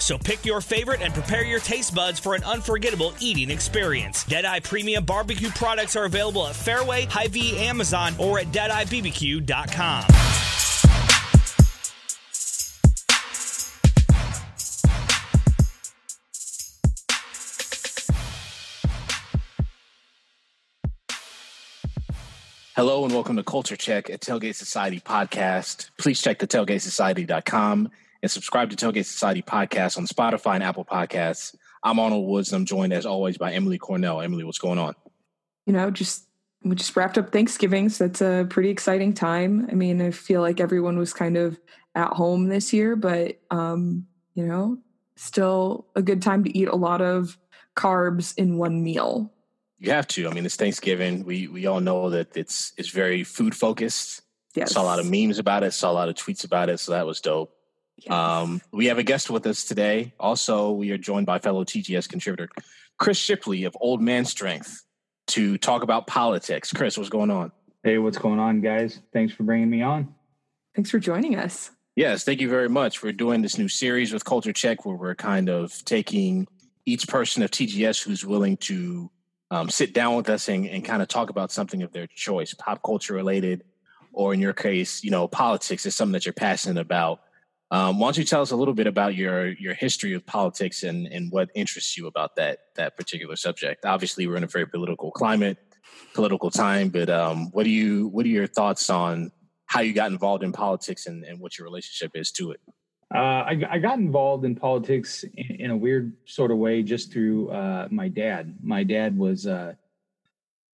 So pick your favorite and prepare your taste buds for an unforgettable eating experience. Deadeye Premium Barbecue products are available at Fairway, Hy-Vee, Amazon, or at DeadeyeBBQ.com. Hello and welcome to Culture Check, a Tailgate Society podcast. Please check the tailgatesociety.com and subscribe to Tailgate Society podcast on Spotify and Apple Podcasts. I'm Arnold Woods. And I'm joined as always by Emily Cornell. Emily, what's going on? You know, just we just wrapped up Thanksgiving, so it's a pretty exciting time. I mean, I feel like everyone was kind of at home this year, but um, you know, still a good time to eat a lot of carbs in one meal. You have to. I mean, it's Thanksgiving. We we all know that it's it's very food focused. Yes. Saw a lot of memes about it. Saw a lot of tweets about it. So that was dope. Yes. Um, we have a guest with us today. Also, we are joined by fellow TGS contributor Chris Shipley of Old Man Strength to talk about politics. Chris, what's going on? Hey, what's going on, guys? Thanks for bringing me on. Thanks for joining us. Yes, thank you very much. We're doing this new series with Culture Check where we're kind of taking each person of TGS who's willing to um, sit down with us and, and kind of talk about something of their choice, pop culture related, or in your case, you know, politics is something that you're passionate about. Um, why don't you tell us a little bit about your your history of politics and and what interests you about that that particular subject? Obviously, we're in a very political climate, political time, but um, what do you what are your thoughts on how you got involved in politics and, and what your relationship is to it? Uh, I, I, got involved in politics in, in, a weird sort of way just through uh, my dad. My dad was uh,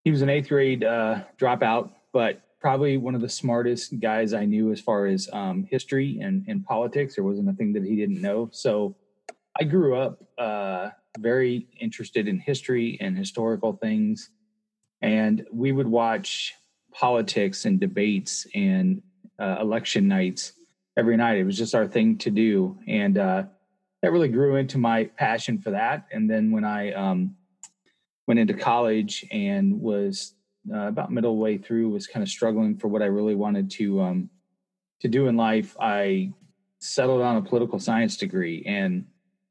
he was an eighth grade uh, dropout, but probably one of the smartest guys I knew as far as um, history and, and politics. There wasn't a thing that he didn't know. So I grew up uh, very interested in history and historical things. And we would watch politics and debates and uh, election nights every night. It was just our thing to do. And uh, that really grew into my passion for that. And then when I um, went into college and was uh, about middle way through was kind of struggling for what I really wanted to um, to do in life. I settled on a political science degree, and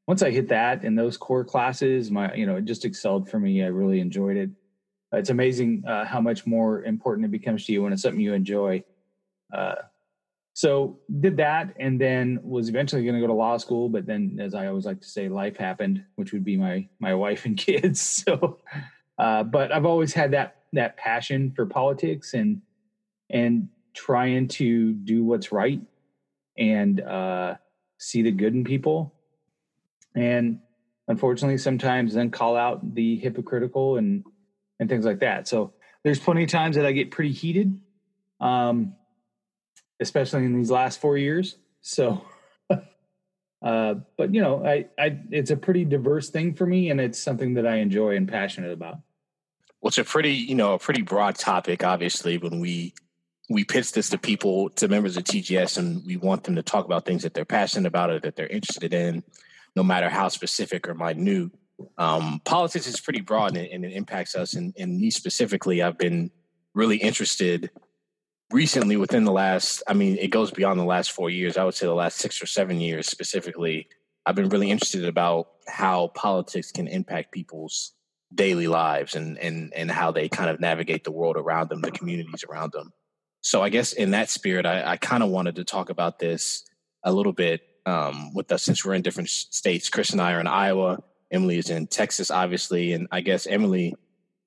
once I hit that in those core classes, my you know it just excelled for me. I really enjoyed it. It's amazing uh, how much more important it becomes to you when it's something you enjoy. Uh, so did that, and then was eventually going to go to law school. But then, as I always like to say, life happened, which would be my my wife and kids. So, uh, but I've always had that that passion for politics and and trying to do what's right and uh, see the good in people. And unfortunately sometimes then call out the hypocritical and and things like that. So there's plenty of times that i get pretty heated um especially in these last four years. So uh but you know i i it's a pretty diverse thing for me and it's something that i enjoy and passionate about it's a pretty, you know, a pretty broad topic. Obviously, when we we pitch this to people, to members of TGS, and we want them to talk about things that they're passionate about or that they're interested in, no matter how specific or minute. Um, politics is pretty broad and, and, it impacts us. And, and me specifically, I've been really interested recently within the last, I mean, it goes beyond the last four years. I would say the last six or seven years specifically. I've been really interested about how politics can impact people's daily lives and and and how they kind of navigate the world around them, the communities around them. So I guess in that spirit, I, I kind of wanted to talk about this a little bit um, with us since we're in different states. Chris and I are in Iowa. Emily is in Texas, obviously, and I guess Emily,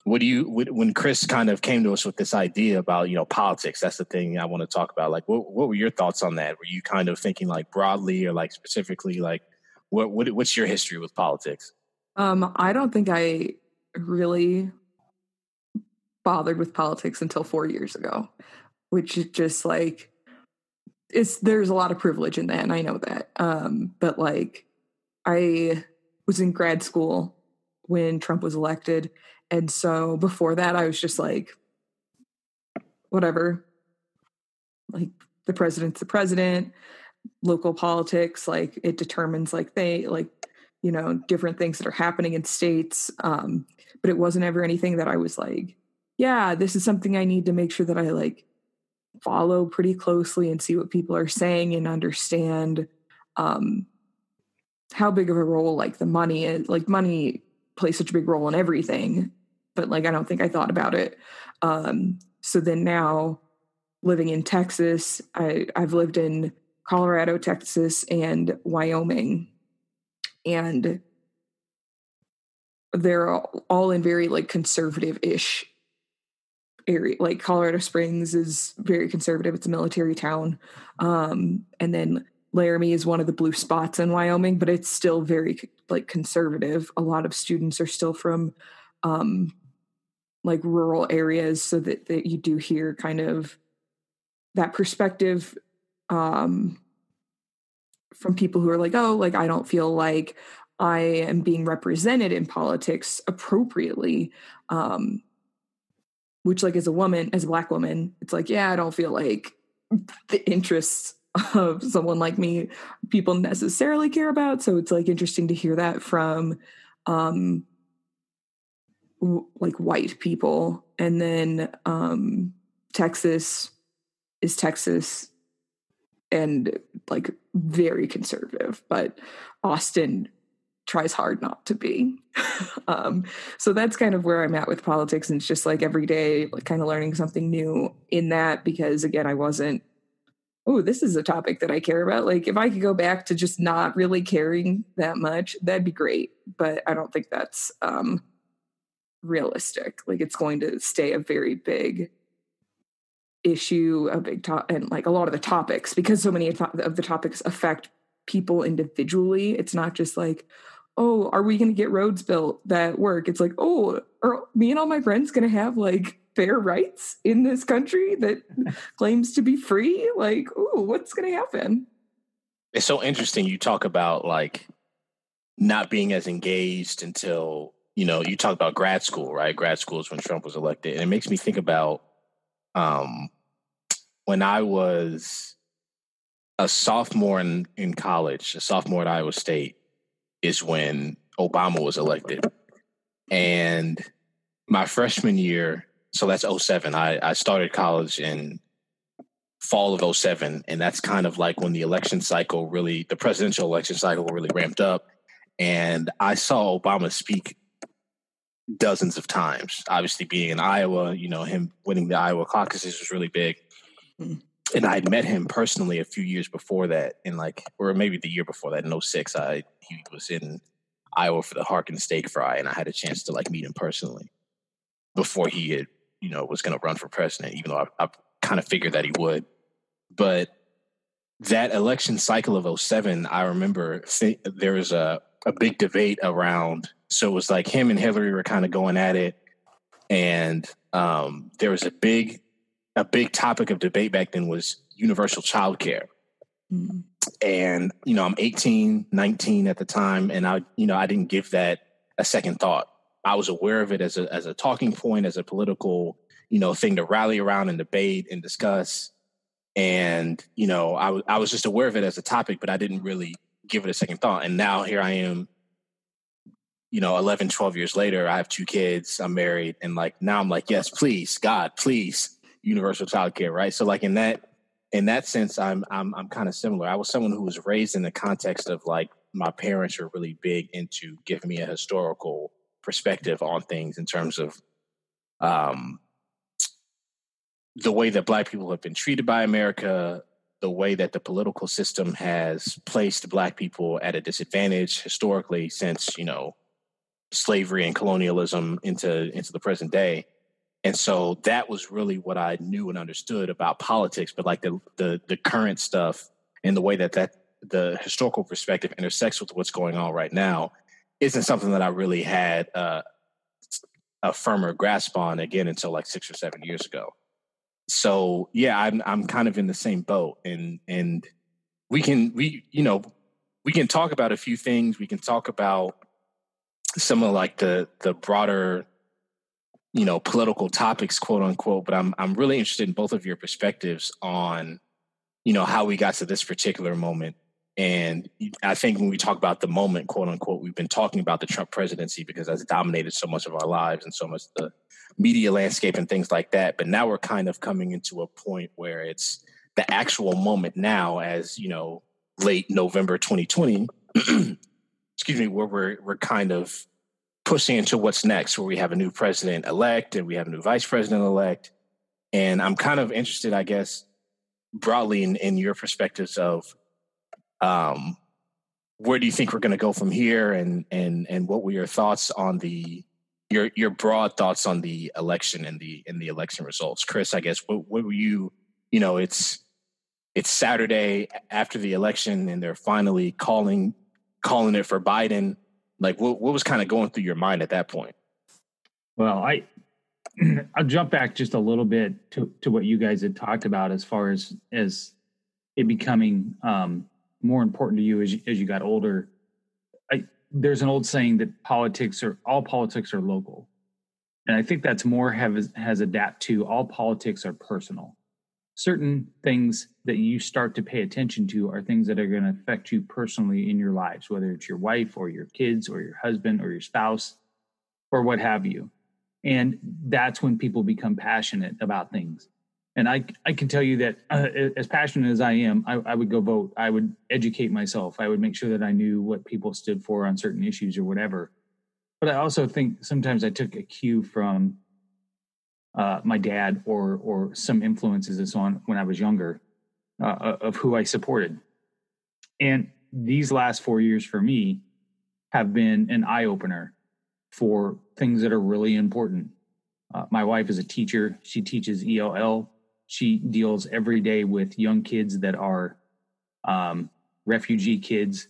what do you when Chris kind of came to us with this idea about you know politics? That's the thing I want to talk about. Like, what what were your thoughts on that? Were you kind of thinking like broadly or like specifically? Like, what, what what's your history with politics? Um, I don't think I really bothered with politics until four years ago, which is just like it's there's a lot of privilege in that, and I know that. Um, but like I was in grad school when Trump was elected. And so before that, I was just like, whatever. Like the president's the president, local politics, like it determines like they like, you know, different things that are happening in states. Um, but it wasn't ever anything that I was like, yeah, this is something I need to make sure that I like follow pretty closely and see what people are saying and understand um how big of a role like the money is like money plays such a big role in everything but like i don't think i thought about it um so then now living in texas i i've lived in colorado texas and wyoming and they're all in very like conservative-ish area like colorado springs is very conservative it's a military town um and then laramie is one of the blue spots in wyoming but it's still very like conservative. A lot of students are still from um like rural areas so that, that you do hear kind of that perspective um from people who are like oh like i don't feel like i am being represented in politics appropriately um which like as a woman as a black woman it's like yeah i don't feel like the interests of someone like me people necessarily care about so it's like interesting to hear that from um like white people. And then um texas is texas and like very conservative but austin tries hard not to be. um, so that's kind of where I'm at with politics. And it's just like every day, like kind of learning something new in that because again, I wasn't, oh, this is a topic that I care about. Like if I could go back to just not really caring that much, that'd be great. But I don't think that's um, realistic. Like it's going to stay a very big issue, a big top, and like a lot of the topics because so many of the topics affect people individually. It's not just like, oh, are we going to get roads built that work? It's like, oh, are me and all my friends going to have like fair rights in this country that claims to be free? Like, oh, what's going to happen? It's so interesting. You talk about like not being as engaged until, you know, you talk about grad school, right? Grad school is when Trump was elected. And it makes me think about um, when I was a sophomore in, in college, a sophomore at Iowa State, is when Obama was elected. And my freshman year, so that's 07, I, I started college in fall of 07. And that's kind of like when the election cycle really, the presidential election cycle really ramped up. And I saw Obama speak dozens of times. Obviously, being in Iowa, you know, him winning the Iowa caucuses was really big. Mm-hmm. And I had met him personally a few years before that, in like, or maybe the year before that, in 06. I he was in Iowa for the Harkin Steak Fry, and I had a chance to like meet him personally before he had, you know, was going to run for president. Even though I, I kind of figured that he would, but that election cycle of 07, I remember th- there was a a big debate around. So it was like him and Hillary were kind of going at it, and um, there was a big a big topic of debate back then was universal child care. Mm-hmm. And you know i'm 18 19 at the time and i you know i didn't give that a second thought. I was aware of it as a as a talking point as a political you know thing to rally around and debate and discuss. And you know I, w- I was just aware of it as a topic but i didn't really give it a second thought. And now here i am you know 11 12 years later i have two kids i'm married and like now i'm like yes please god please universal child care right so like in that in that sense, I'm I'm I'm kind of similar. I was someone who was raised in the context of like my parents are really big into giving me a historical perspective on things in terms of um, the way that Black people have been treated by America, the way that the political system has placed Black people at a disadvantage historically since you know slavery and colonialism into into the present day and so that was really what I knew and understood about politics. But like the the, the current stuff and the way that that the historical perspective intersects with what's going on right now isn't something that I really had uh, a firmer grasp on again until like six or seven years ago. So yeah, I'm I'm kind of in the same boat, and and we can we you know we can talk about a few things. We can talk about some of like the the broader, you know, political topics, quote unquote. But I'm I'm really interested in both of your perspectives on, you know, how we got to this particular moment. And I think when we talk about the moment, quote unquote, we've been talking about the Trump presidency because that's dominated so much of our lives and so much the media landscape and things like that. But now we're kind of coming into a point where it's the actual moment now, as you know, late November 2020, excuse me, where we're we're kind of pushing into what's next, where we have a new president elect and we have a new vice president elect. And I'm kind of interested, I guess, broadly in, in your perspectives of um, where do you think we're going to go from here, and and and what were your thoughts on the your your broad thoughts on the election and the in the election results, Chris? I guess what, what were you? You know, it's it's Saturday after the election, and they're finally calling calling it for Biden. Like, what what was kind of going through your mind at that point? Well, I I'll jump back just a little bit to to what you guys had talked about as far as as it becoming um, more important to you as you, as you got older. I, there's an old saying that politics are all politics are local, and I think that's more have has adapt to all politics are personal certain things that you start to pay attention to are things that are going to affect you personally in your lives, whether it's your wife or your kids or your husband or your spouse or what have you. And that's when people become passionate about things. And I, I can tell you that uh, as passionate as I am, I, I would go vote. I would educate myself. I would make sure that I knew what people stood for on certain issues or whatever. But I also think sometimes I took a cue from uh, my dad or or some influences and so on when I was younger uh, of who I supported. And these last four years for me have been an eye opener for things that are really important. Uh, my wife is a teacher. She teaches ELL. She deals every day with young kids that are um, refugee kids,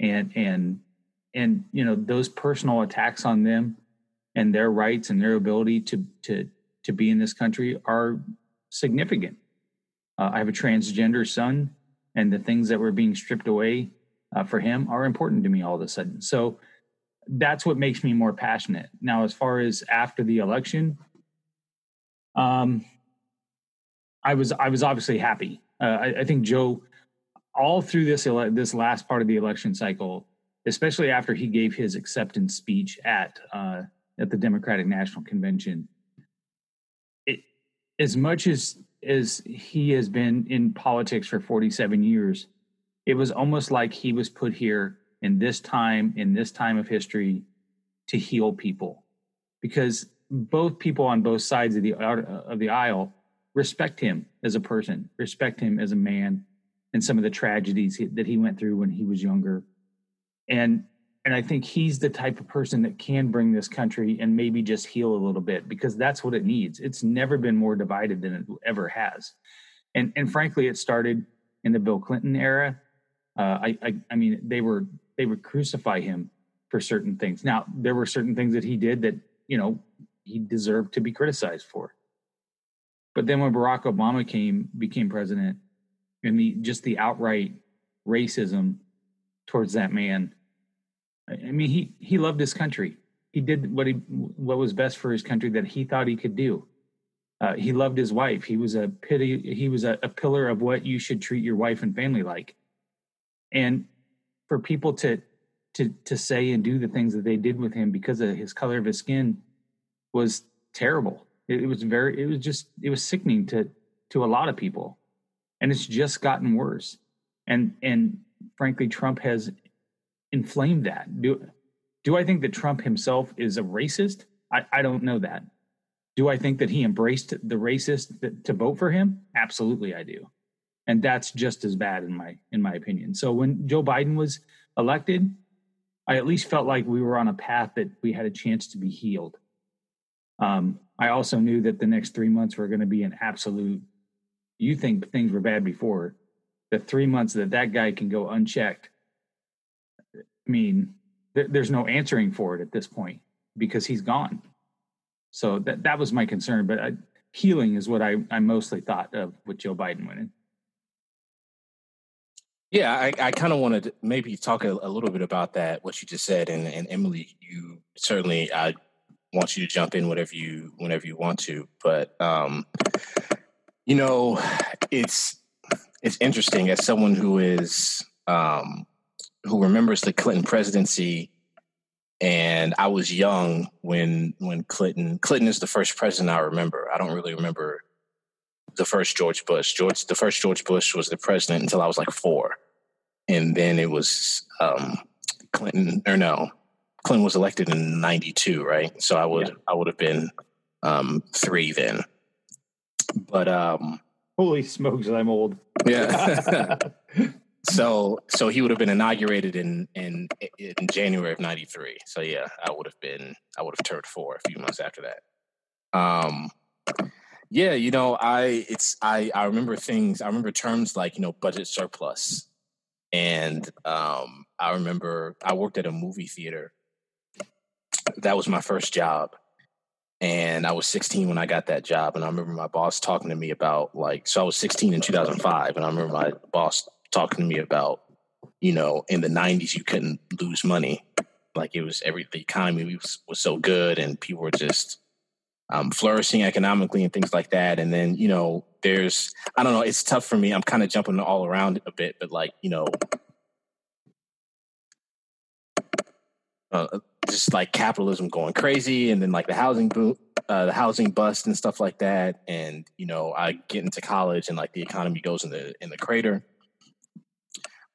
and and and you know those personal attacks on them and their rights and their ability to to to be in this country are significant. Uh, I have a transgender son, and the things that were being stripped away uh, for him are important to me all of a sudden. So that's what makes me more passionate. Now, as far as after the election, um, I was I was obviously happy. Uh, I, I, think Joe, all through this ele- this last part of the election cycle, especially after he gave his acceptance speech at uh, at the Democratic National Convention, as much as as he has been in politics for 47 years, it was almost like he was put here in this time, in this time of history, to heal people, because both people on both sides of the of the aisle respect him as a person, respect him as a man, and some of the tragedies that he went through when he was younger, and and I think he's the type of person that can bring this country and maybe just heal a little bit because that's what it needs. It's never been more divided than it ever has, and and frankly, it started in the Bill Clinton era. Uh, I, I I mean they were they would crucify him for certain things. Now there were certain things that he did that you know he deserved to be criticized for. But then when Barack Obama came became president, and the just the outright racism towards that man I mean, he he loved his country. He did what he what was best for his country that he thought he could do. Uh, he loved his wife. He was a pity. He was a, a pillar of what you should treat your wife and family like. And for people to to to say and do the things that they did with him because of his color of his skin was terrible. It, it was very. It was just. It was sickening to to a lot of people, and it's just gotten worse. And and frankly, Trump has inflamed that. Do do I think that Trump himself is a racist? I, I don't know that. Do I think that he embraced the racist that, to vote for him? Absolutely, I do, and that's just as bad in my in my opinion. So when Joe Biden was elected, I at least felt like we were on a path that we had a chance to be healed. Um, I also knew that the next three months were going to be an absolute. You think things were bad before, the three months that that guy can go unchecked mean, th- there's no answering for it at this point because he's gone. So that that was my concern. But healing is what I, I mostly thought of with Joe Biden winning. Yeah, I, I kind of wanted to maybe talk a, a, little bit about that, what you just said, and, and Emily, you certainly I want you to jump in whatever you whenever you want to, but um, you know, it's it's interesting as someone who is um, who remembers the Clinton presidency, and I was young when when Clinton Clinton is the first president I remember. I don't really remember the first George Bush. George the first George Bush was the president until I was like four, and then it was um, Clinton or no, Clinton was elected in '92, right? So I would yeah. I would have been um, three then. But um, holy smokes, I'm old. Yeah. so so he would have been inaugurated in in in January of '93. So yeah, I would have been I would have turned four a few months after that. Um, yeah, you know, I it's I I remember things. I remember terms like you know budget surplus, and um, I remember I worked at a movie theater. That was my first job, and I was 16 when I got that job. And I remember my boss talking to me about like, so I was 16 in 2005, and I remember my boss talking to me about, you know, in the 90s you couldn't lose money, like it was every the economy was was so good, and people were just um, flourishing economically and things like that. And then you know, there's I don't know, it's tough for me. I'm kind of jumping all around a bit, but like you know. Uh, just like capitalism going crazy and then like the housing boom uh, the housing bust and stuff like that and you know i get into college and like the economy goes in the in the crater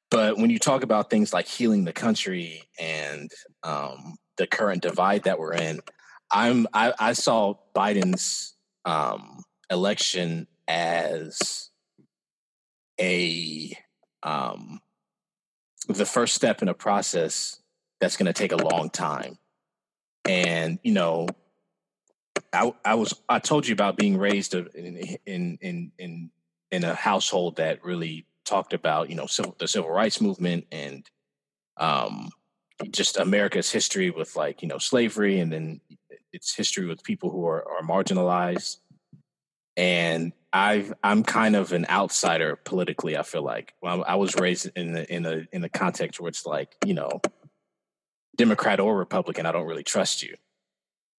but when you talk about things like healing the country and um, the current divide that we're in i'm i, I saw biden's um, election as a um, the first step in a process that's going to take a long time. And you know, I, I was I told you about being raised in in in in in a household that really talked about you know civil, the civil rights movement and um, just America's history with like you know slavery and then its history with people who are, are marginalized. And I I'm kind of an outsider politically. I feel like well, I was raised in the in a in the context where it's like you know Democrat or Republican, I don't really trust you.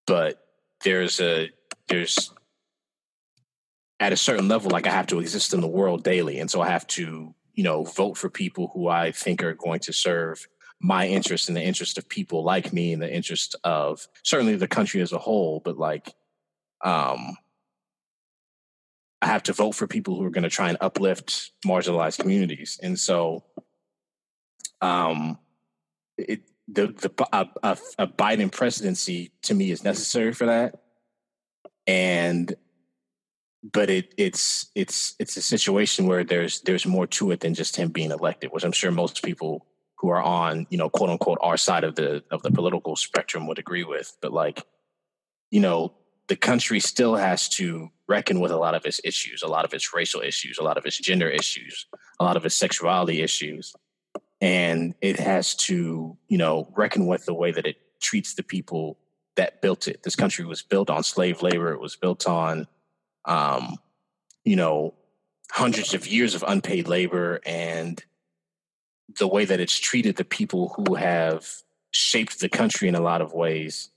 But there's a there's at a certain level, like I have to exist in the world daily, and so I have to you know vote for people who I think are going to serve my interest and the interest of people like me and the interest of certainly the country as a whole. But like, um, I have to vote for people who are going to try and uplift marginalized communities, and so um, it the the a, a, a Biden presidency to me is necessary for that, and but it it's it's it's a situation where there's there's more to it than just him being elected, which I'm sure most people who are on you know quote unquote our side of the of the political spectrum would agree with. But like, you know, the country still has to reckon with a lot of its issues, a lot of its racial issues, a lot of its gender issues, a lot of its sexuality issues. And it has to you know reckon with the way that it treats the people that built it. This country was built on slave labor. It was built on um, you know hundreds of years of unpaid labor and the way that it's treated the people who have shaped the country in a lot of ways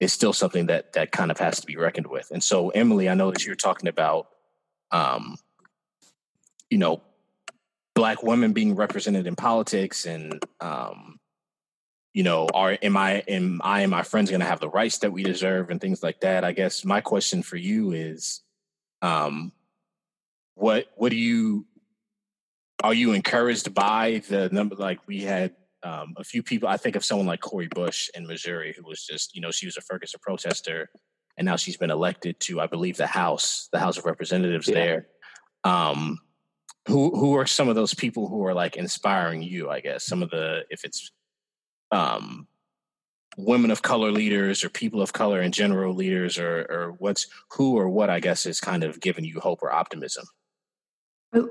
is still something that that kind of has to be reckoned with. And so emily i know that you're talking about um, you know black women being represented in politics and um, you know are am i am i and my friends going to have the rights that we deserve and things like that? I guess my question for you is um what what do you are you encouraged by the number like we had um, a few people i think of someone like Cori bush in missouri who was just you know she was a ferguson protester and now she's been elected to i believe the house the house of representatives yeah. there um who who are some of those people who are like inspiring you i guess some of the if it's um women of color leaders or people of color in general leaders or or what's who or what i guess is kind of giving you hope or optimism?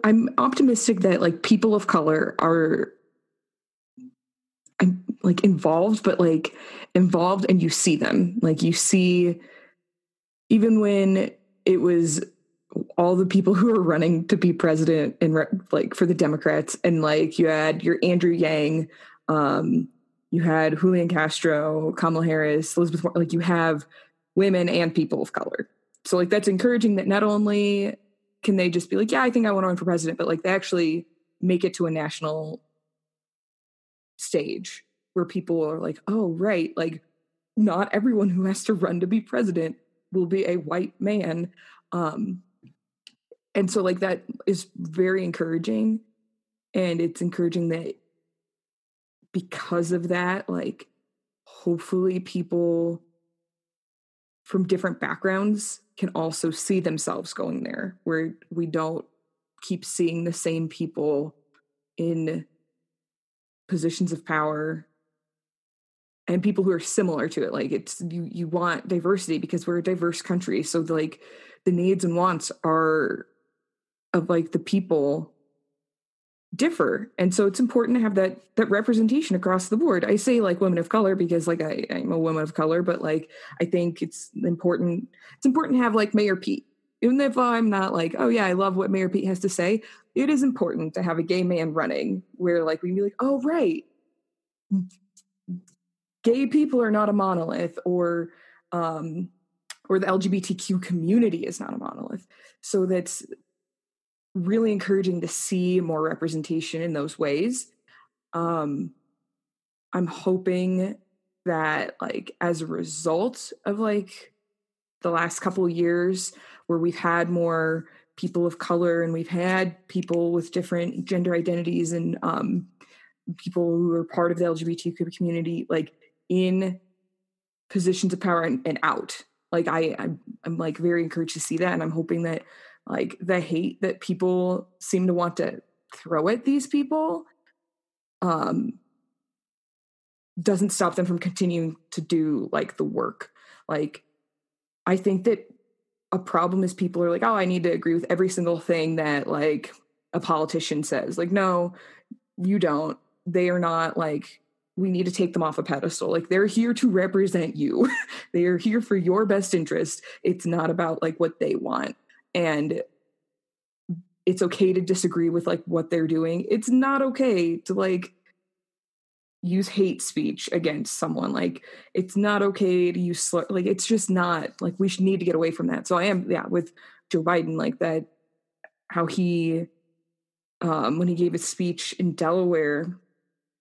I'm optimistic that like people of color are i'm like involved but like involved and you see them. Like you see even when it was all the people who were running to be president and like for the Democrats, and like you had your Andrew Yang, um, you had Julian Castro, Kamala Harris, Elizabeth Warren, like you have women and people of color. So like that's encouraging that not only can they just be like, yeah, I think I want to run for president, but like they actually make it to a national stage where people are like, oh, right, like not everyone who has to run to be president will be a white man. Um, and so like that is very encouraging. And it's encouraging that because of that, like hopefully people from different backgrounds can also see themselves going there where we don't keep seeing the same people in positions of power and people who are similar to it. Like it's you you want diversity because we're a diverse country. So like the needs and wants are of like the people differ. And so it's important to have that that representation across the board. I say like women of color because like I, i'm a woman of color but like i think it's important it's important to have like mayor pete. Even if i'm not like oh yeah i love what mayor pete has to say it is important to have a gay man running where like we can be like oh right. Gay people are not a monolith or um or the lgbtq community is not a monolith. So that's really encouraging to see more representation in those ways um i'm hoping that like as a result of like the last couple years where we've had more people of color and we've had people with different gender identities and um, people who are part of the LGBTQ community, like in positions of power and, and out. Like I, I'm, I'm like very encouraged to see that, and I'm hoping that like the hate that people seem to want to throw at these people um doesn't stop them from continuing to do like the work. Like i think that a problem is people are like oh i need to agree with every single thing that like a politician says. Like no you don't. They are not like we need to take them off a pedestal. Like they're here to represent you. They are here for your best interest. It's not about like what they want and it's okay to disagree with like what they're doing it's not okay to like use hate speech against someone like it's not okay to use slur like it's just not like we should need to get away from that. So i am yeah with joe biden like that how he um when he gave his speech in delaware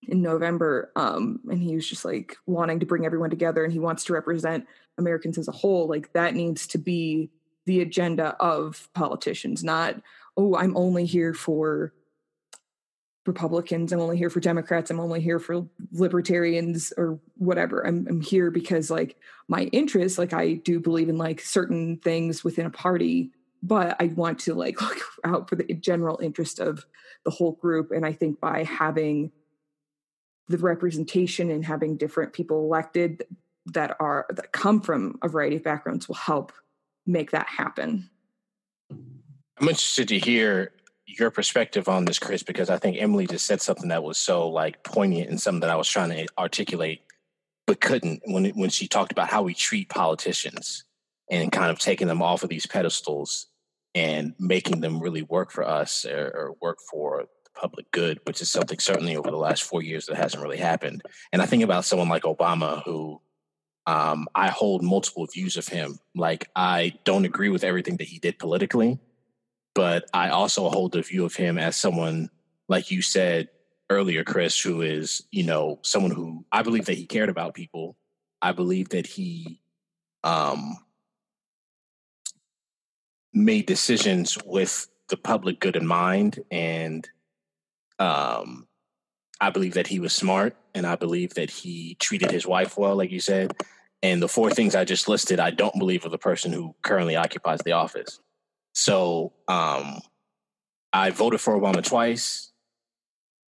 in november um and he was just like wanting to bring everyone together and he wants to represent americans as a whole like that needs to be the agenda of politicians not oh i'm only here for Republicans. I'm only here for Democrats. I'm only here for libertarians or whatever. I'm, I'm here because like my interests, like I do believe in like certain things within a party, but I want to like look out for the general interest of the whole group. And I think by having the representation and having different people elected that are that come from a variety of backgrounds will help make that happen. I'm interested to hear your perspective on this, Chris, because I think Emily just said something that was so like poignant and something that I was trying to articulate, but couldn't when when she talked about how we treat politicians and kind of taking them off of these pedestals and making them really work for us or, or work for the public good, which is something certainly over the last four years that hasn't really happened. And I think about someone like Obama who um, I hold multiple views of him. Like I don't agree with everything that he did politically but I also hold the view of him as someone, like you said earlier, Chris, who is, you know, someone who I believe that he cared about people. I believe that he um, made decisions with the public good in mind. And um, I believe that he was smart and I believe that he treated his wife well, like you said. And the four things I just listed, I don't believe of the person who currently occupies the office. So um, I voted for Obama twice.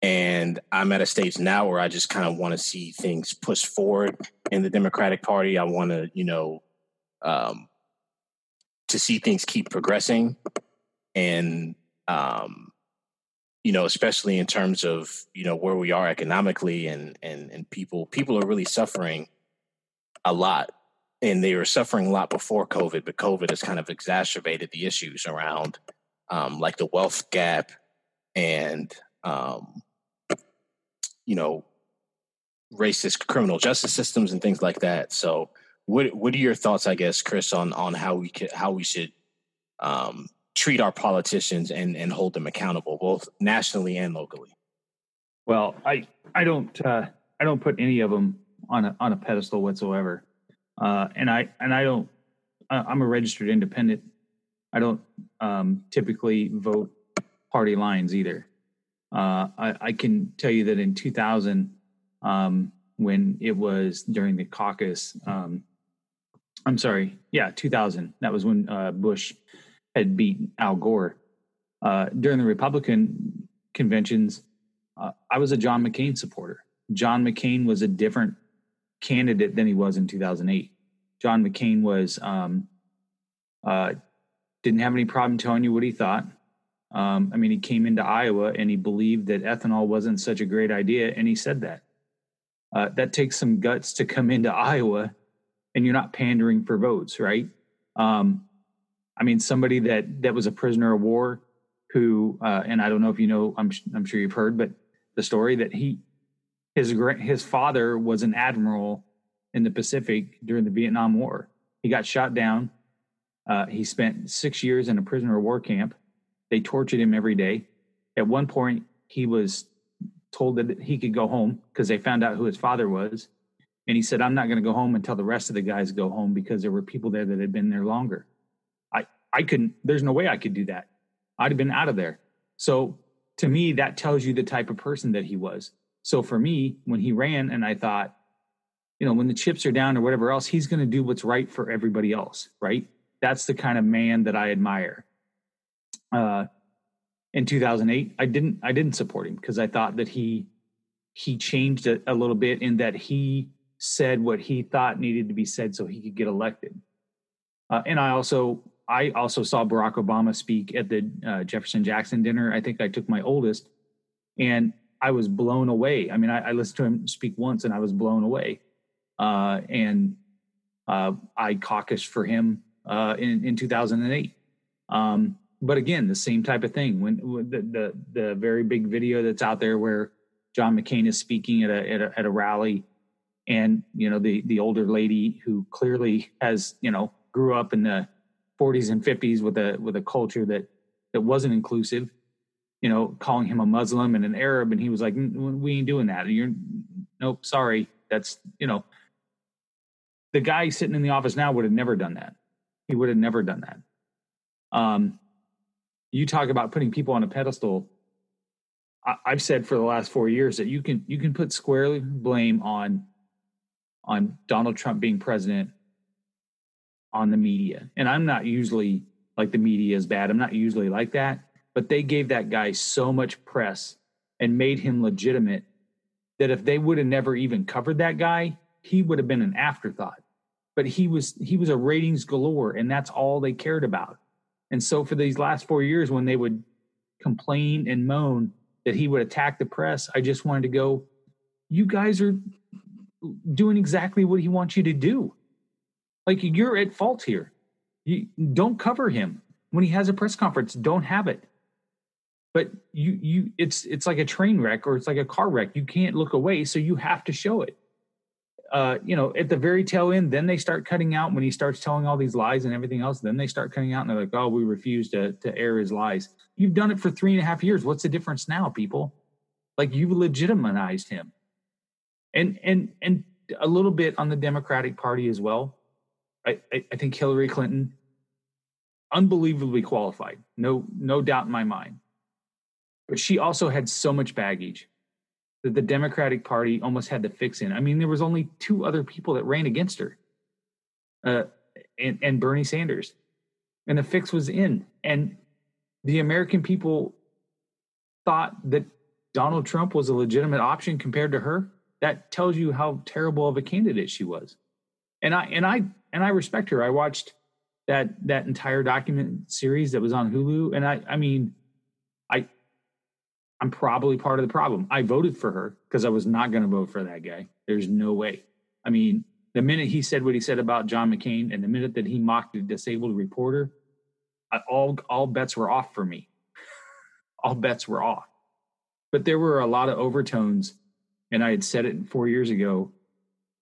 And I'm at a stage now where I just kind of want to see things pushed forward in the Democratic Party. I want to, you know, um, to see things keep progressing. And, um, you know, especially in terms of, you know, where we are economically and, and, and people, people are really suffering a lot and they were suffering a lot before COVID, but COVID has kind of exacerbated the issues around um, like the wealth gap and um, you know racist criminal justice systems and things like that. So, what what are your thoughts, I guess, Chris, on on how we can, how we should um, treat our politicians and and hold them accountable, both nationally and locally? Well, I I don't uh, I don't put any of them on a on a pedestal whatsoever, uh, and I and I don't. I'm a registered independent. I don't um, typically vote party lines either. Uh, I, I, can tell you that in 2000, um, when it was during the caucus, um, I'm sorry, yeah, 2000. That was when uh, Bush had beat Al Gore. Uh, during the Republican conventions, uh, I was a John McCain supporter. John McCain was a different candidate than he was in 2008. John McCain was um, uh, didn't have any problem telling you what he thought. Um, I mean, he came into Iowa and he believed that ethanol wasn't such a great idea, and he said that. Uh, that takes some guts to come into Iowa, and you're not pandering for votes, right? Um, I mean, somebody that that was a prisoner of war, who, uh, and I don't know if you know, I'm I'm sure you've heard, but the story that he his his father was an admiral in the Pacific during the Vietnam War. He got shot down. Uh, he spent six years in a prisoner of war camp. They tortured him every day. At one point, he was told that he could go home because they found out who his father was. And he said, I'm not going to go home until the rest of the guys go home because there were people there that had been there longer. I, couldn't, there's no way I could do that. I'd have been out of there. So to me, that tells you the type of person that he was. So for me, when he ran, and I thought, you know, when the chips are down or whatever else, he's going to do what's right for everybody else, right? That's the kind of man that I admire. Uh, in 2008, I didn't, I didn't support him because I thought that he, he changed it a little bit in that he said what he thought needed to be said so he could get elected. Uh, and I also I also saw Barack Obama speak at the uh, Jefferson Jackson dinner. I think I took my oldest, and I was blown away. I mean, I, I listened to him speak once, and I was blown away. Uh, and uh, I caucused for him uh, in in 2008. Um, but again, the same type of thing. When, when the, the, the very big video that's out there where John McCain is speaking at a, at a at a rally, and you know the the older lady who clearly has you know grew up in the 40s and 50s with a with a culture that that wasn't inclusive you know calling him a muslim and an arab. And he was like we ain't doing that. You're nope sorry. That's you know. The guy sitting in the office now would have never done that. He would have never done that. Um you talk about putting people on a pedestal. I, i've said for the last four years that you can you can put squarely blame on on donald trump being president on the media. And I'm not usually like the media is bad. I'm not usually like that. But they gave that guy so much press and made him legitimate that if they would have never even covered that guy, he would have been an afterthought. But he was he was a ratings galore, and that's all they cared about. And so for these last four years, when they would complain and moan that he would attack the press, I just wanted to go, you guys are doing exactly what he wants you to do. Like you're at fault here. You don't cover him when he has a press conference. Don't have it. But you you it's it's like a train wreck or it's like a car wreck. You can't look away, so you have to show it. Uh, you know, at the very tail end, then they start cutting out when he starts telling all these lies and everything else. Then they start cutting out and they're like, "Oh, we refuse to to air his lies." You've done it for three and a half years. What's the difference now, people? Like you've legitimized him, and and and a little bit on the Democratic Party as well. I, I think Hillary Clinton, unbelievably qualified, no no doubt in my mind. But she also had so much baggage that the Democratic Party almost had to fix in. I mean, there was only two other people that ran against her, uh, and, and Bernie Sanders, and the fix was in. And the American people thought that Donald Trump was a legitimate option compared to her. That tells you how terrible of a candidate she was. And I and I and I respect her. I watched that that entire document series that was on Hulu, and I I mean, I I'm probably part of the problem. I voted for her because I was not going to vote for that guy. There's no way. I mean, the minute he said what he said about John McCain, and the minute that he mocked a disabled reporter, I, all all bets were off for me. all bets were off. But there were a lot of overtones, and I had said it four years ago,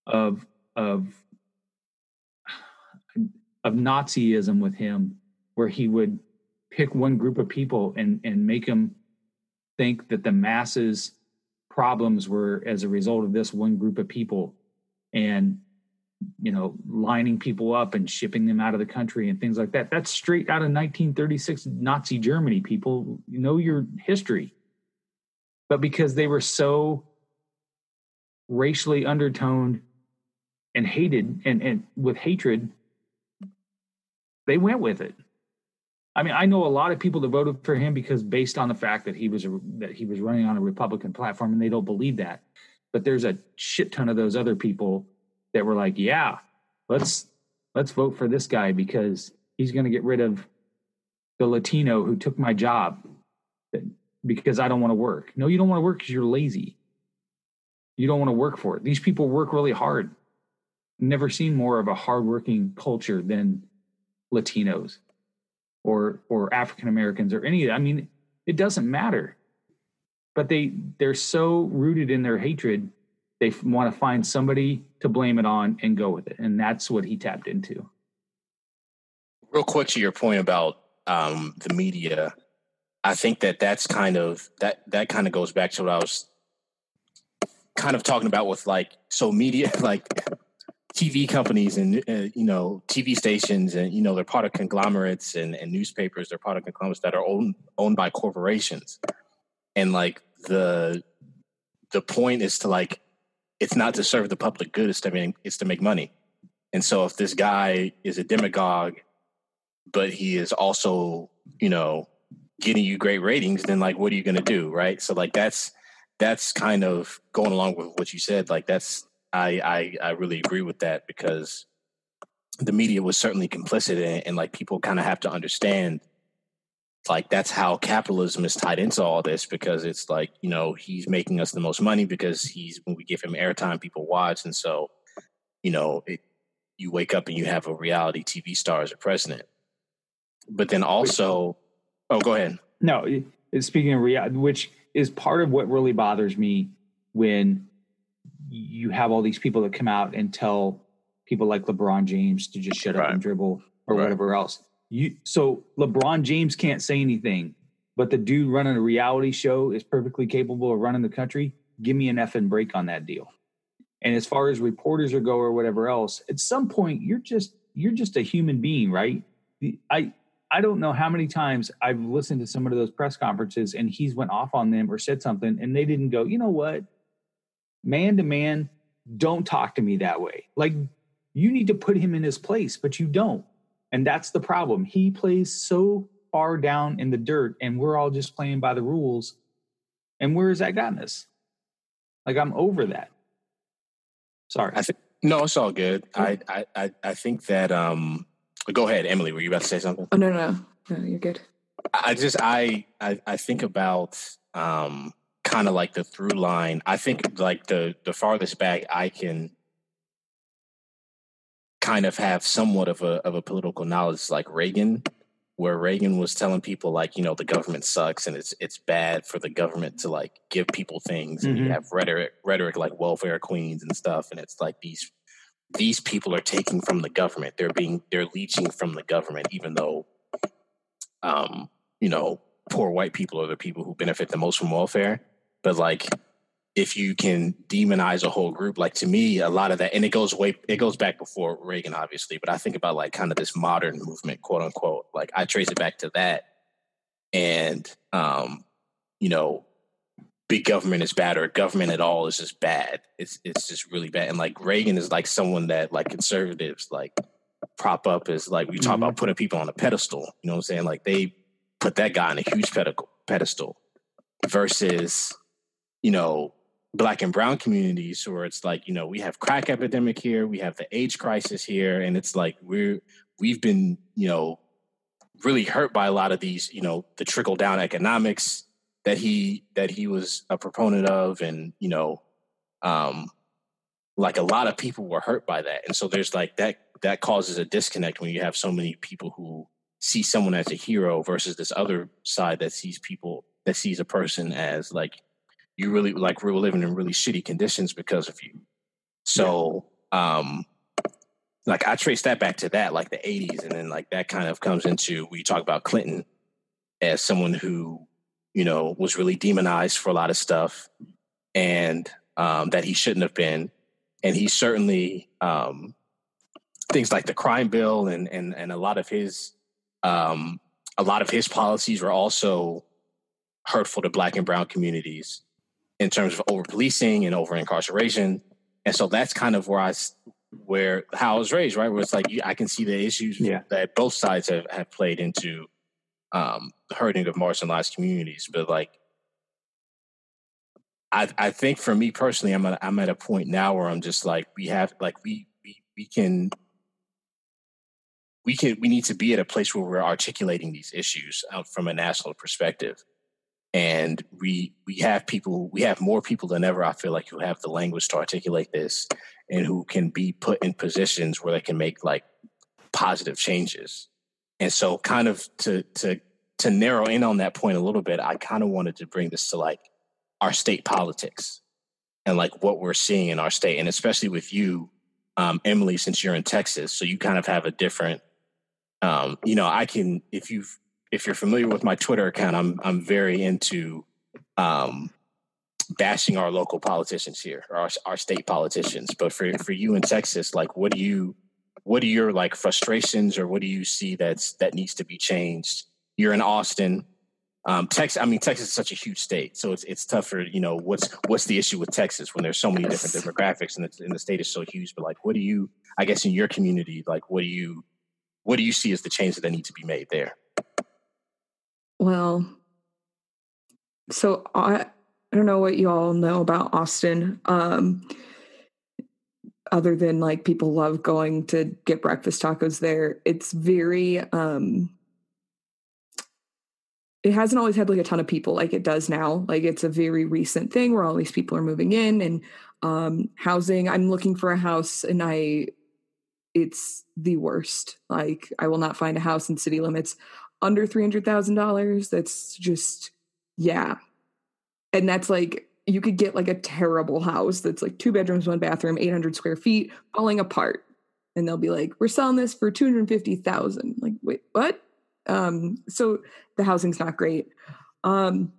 of of of Nazism with him, where he would pick one group of people and and make them think that the masses problems were as a result of this one group of people and you know lining people up and shipping them out of the country and things like that. That's straight out of 1936 nazi germany people. Know your history. But because they were so racially undertoned and hated and, and with hatred they went with it I mean, I know a lot of people that voted for him because based on the fact that he was a, that he was running on a Republican platform, and they don't believe that. But there's a shit ton of those other people that were like, "Yeah, let's let's vote for this guy because he's going to get rid of the Latino who took my job because I don't want to work." No, you don't want to work because you're lazy. You don't want to work for it. These people work really hard. Never seen more of a hardworking culture than Latinos or or African Americans or any I mean it doesn't matter. But they they're so rooted in their hatred, they want to find somebody to blame it on and go with it, and that's what he tapped into. Real quick to your point about um, the media, I think that that's kind of that that kind of goes back to what I was kind of talking about with like so media like TV companies and uh, you know TV stations and you know they're part of conglomerates and, and newspapers they're part of conglomerates that are owned owned by corporations. And like the the point is to like it's not to serve the public good it's to make it's to make money. And so if this guy is a demagogue but he is also you know getting you great ratings then like what are you going to do right? So like that's that's kind of going along with what you said like that's I, I, I really agree with that because the media was certainly complicit in and like people kind of have to understand like that's how capitalism is tied into all this because it's like you know he's making us the most money because he's when we give him airtime people watch. And so you know it, you wake up and you have a reality tv star as a president. But then also oh go ahead. No speaking of reality which is part of what really bothers me when you have all these people that come out and tell people like LeBron James to just shut right. up and dribble or right. whatever else. You so LeBron James can't say anything, but the dude running a reality show is perfectly capable of running the country. Give me an effing break on that deal. And as far as reporters are go or whatever else, at some point you're just you're just a human being, right? I I don't know how many times I've listened to some of those press conferences and he's went off on them or said something and they didn't go, you know what? Man to man, don't talk to me that way. Like you need to put him in his place, but you don't. And that's the problem. He plays so far down in the dirt, and we're all just playing by the rules. And where has that gotten us? Like I'm over that. Sorry. I think no, it's all good. I, I I think that um go ahead, Emily. Were you about to say something? Oh no, no. No, you're good. I just I I, I think about um kind of like the through line. I think like the the farthest back I can kind of have somewhat of a of a political knowledge like Reagan, where Reagan was telling people like, you know, the government sucks and it's it's bad for the government to like give people things and mm-hmm. you have rhetoric rhetoric like welfare queens and stuff. And it's like these these people are taking from the government. They're being they're leeching from the government, even though um, you know, poor white people are the people who benefit the most from welfare but like if you can demonize a whole group like to me a lot of that and it goes way it goes back before reagan obviously but i think about like kind of this modern movement quote unquote. Like i trace it back to that. And um you know big government is bad or government at all is just bad. It's it's just really bad. And like reagan is like someone that like conservatives like prop up as like we talk mm-hmm. about putting people on a pedestal. You know what i'm saying? Like they put that guy on a huge pedestal versus you know, black and brown communities where it's like, you know, we have crack epidemic here, we have the AIDS crisis here, and it's like we're we've been, you know, really hurt by a lot of these, you know, the trickle down economics that he that he was a proponent of and, you know, um like a lot of people were hurt by that. And so there's like that that causes a disconnect when you have so many people who see someone as a hero versus this other side that sees people that sees a person as like you really like we're living in really shitty conditions because of you. So um like I trace that back to that, like the 80s, and then like that kind of comes into we talk about Clinton as someone who, you know, was really demonized for a lot of stuff and um, that he shouldn't have been. And he certainly um, things like the crime bill and and and a lot of his um, a lot of his policies were also hurtful to black and brown communities in terms of over policing and over incarceration. And so that's kind of where I where how I was raised, right? Where it's like I can see the issues yeah. that both sides have, have played into um, the hurting of marginalized communities. But like, I I think for me personally, I'm at, I'm at a point now where I'm just like we have like we we we can we can we need to be at a place where we're articulating these issues out from a national perspective and we we have people we have more people than ever i feel like who have the language to articulate this and who can be put in positions where they can make like positive changes. And so kind of to to to narrow in on that point a little bit i kind of wanted to bring this to like our state politics and like what we're seeing in our state. And especially with you um, emily since you're in texas so you kind of have a different um, you know i can if you've if you're familiar with my Twitter account, I'm I'm very into um, bashing our local politicians here, our our state politicians. But for for you in Texas, like, what do you what are your like frustrations, or what do you see that's that needs to be changed? You're in Austin. Um, Texas, I mean, Texas is such a huge state, so it's it's tougher. You know, what's what's the issue with Texas when there's so many different demographics and the, and the state is so huge? But like, what do you, I guess, in your community, like, what do you, what do you see as the changes that need to be made there? Well, so I I don't know what you all know about Austin. Um, other than like people love going to get breakfast tacos there. It's very um it hasn't always had like a ton of people like it does now. Like it's a very recent thing where all these people are moving in and um housing. I'm looking for a house and I it's the worst. Like I will not find a house in city limits under $300,000. That's just, yeah. And that's like, you could get like a terrible house that's like two bedrooms, one bathroom, 800 square feet, falling apart. And they'll be like, we're selling this for 250,000. Like, wait, what? Um, so the housing's not great. Um,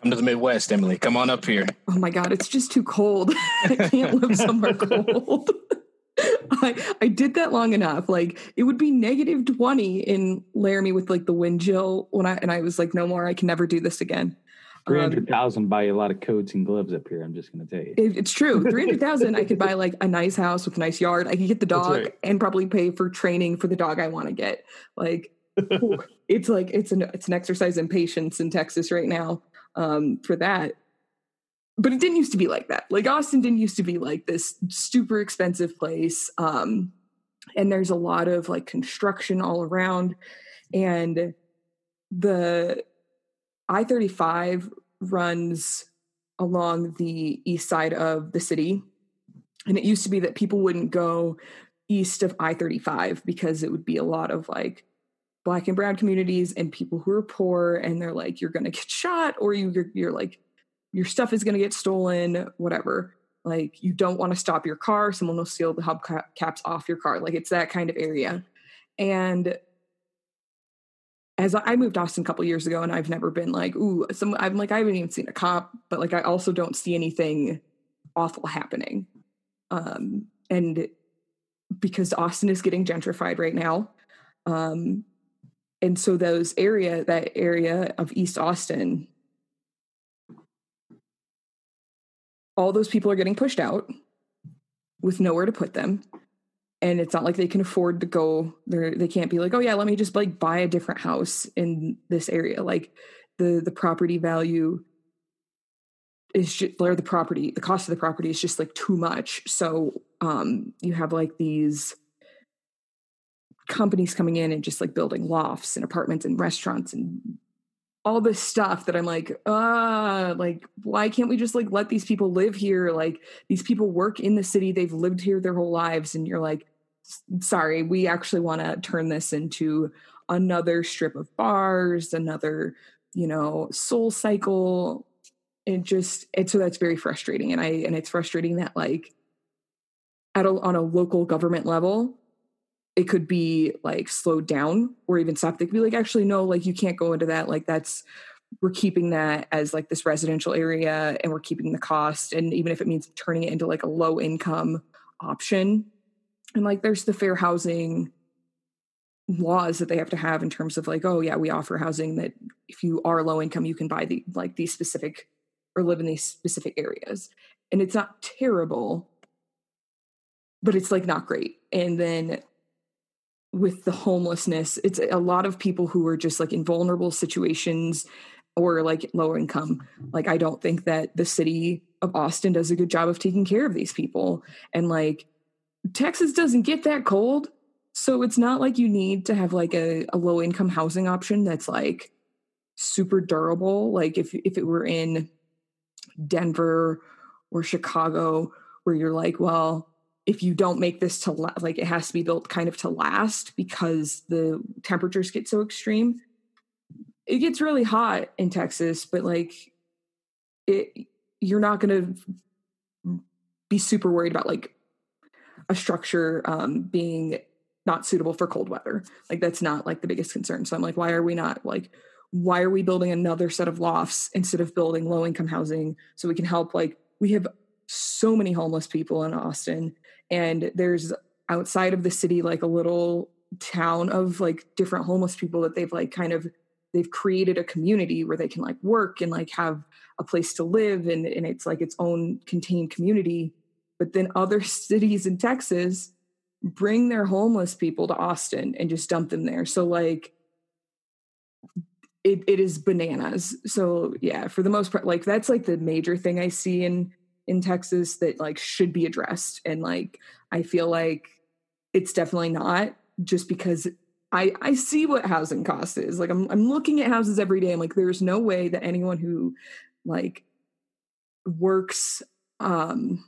Come to the Midwest, Emily. Come on up here. Oh my God, it's just too cold. I can't live somewhere cold. I, I did that long enough. Like it would be negative 20 in Laramie with like the wind chill when I and I was like, no more, I can never do this again. Three hundred thousand um, buy a lot of coats and gloves up here. I'm just going to tell you, it, it's true. Three hundred thousand, I could buy like a nice house with a nice yard. I could get the dog right. and probably pay for training for the dog I want to get. Like, it's like it's an it's an exercise in patience in Texas right now um, for that but it didn't used to be like that. Like Austin didn't used to be like this super expensive place. Um, and there's a lot of like construction all around. And the I 35 runs along the east side of the city. And it used to be that people wouldn't go east of I 35 because it would be a lot of like black and brown communities and people who are poor. And they're like, you're going to get shot or you, you're, you're like, your stuff is going to get stolen, whatever. Like you don't want to stop your car, someone will steal the hubcaps off your car. Like it's that kind of area. And as I moved Austin a couple years ago, and I've never been like, ooh, some. I'm like, I haven't even seen a cop, but like, I also don't see anything awful happening. Um, and because Austin is getting gentrified right now, um, and so those area, that area of East Austin, all those people are getting pushed out with nowhere to put them. And it's not like they can afford to go there. They can't be like oh yeah let me just like buy a different house in this area. Like the the property value is just or the property the cost of the property is just like too much. So um you have like these companies coming in and just like building lofts and apartments and restaurants and all this stuff that I'm like, uh, like, why can't we just like let these people live here? Like, these people work in the city, they've lived here their whole lives. And you're like, sorry, we actually want to turn this into another strip of bars, another, you know, soul cycle. It just, it, so that's very frustrating. And I, and it's frustrating that like at a, on a local government level, it could be like slowed down or even stopped. They could be like, actually, no, like you can't go into that. Like that's we're keeping that as like this residential area and we're keeping the cost. And even if it means turning it into like a low income option. And like there's the fair housing laws that they have to have in terms of like, oh yeah, we offer housing that if you are low income, you can buy the like these specific or live in these specific areas. And it's not terrible, but it's like not great. And then with the homelessness it's a lot of people who are just like in vulnerable situations or like lower income. Like i don't think that the city of austin does a good job of taking care of these people. And like texas doesn't get that cold so it's not like you need to have like a, a low income housing option that's like super durable. Like if if it were in denver or chicago where you're like well if you don't make this to la- like it has to be built kind of to last because the temperatures get so extreme it gets really hot in texas but like it you're not going to be super worried about like a structure um, being not suitable for cold weather. Like that's not like the biggest concern. So i'm like why are we not like why are we building another set of lofts instead of building low income housing so we can help? Like we have so many homeless people in austin and there's outside of the city like a little town of like different homeless people that they've like kind of they've created a community where they can like work and like have a place to live and, and it's like its own contained community. But then other cities in texas bring their homeless people to austin and just dump them there. So like it, it is bananas. So yeah for the most part like that's like the major thing i see in in Texas that like should be addressed. And like I feel like it's definitely not just because I I see what housing cost is. Like I'm I'm looking at houses every day. I'm like, there's no way that anyone who like works um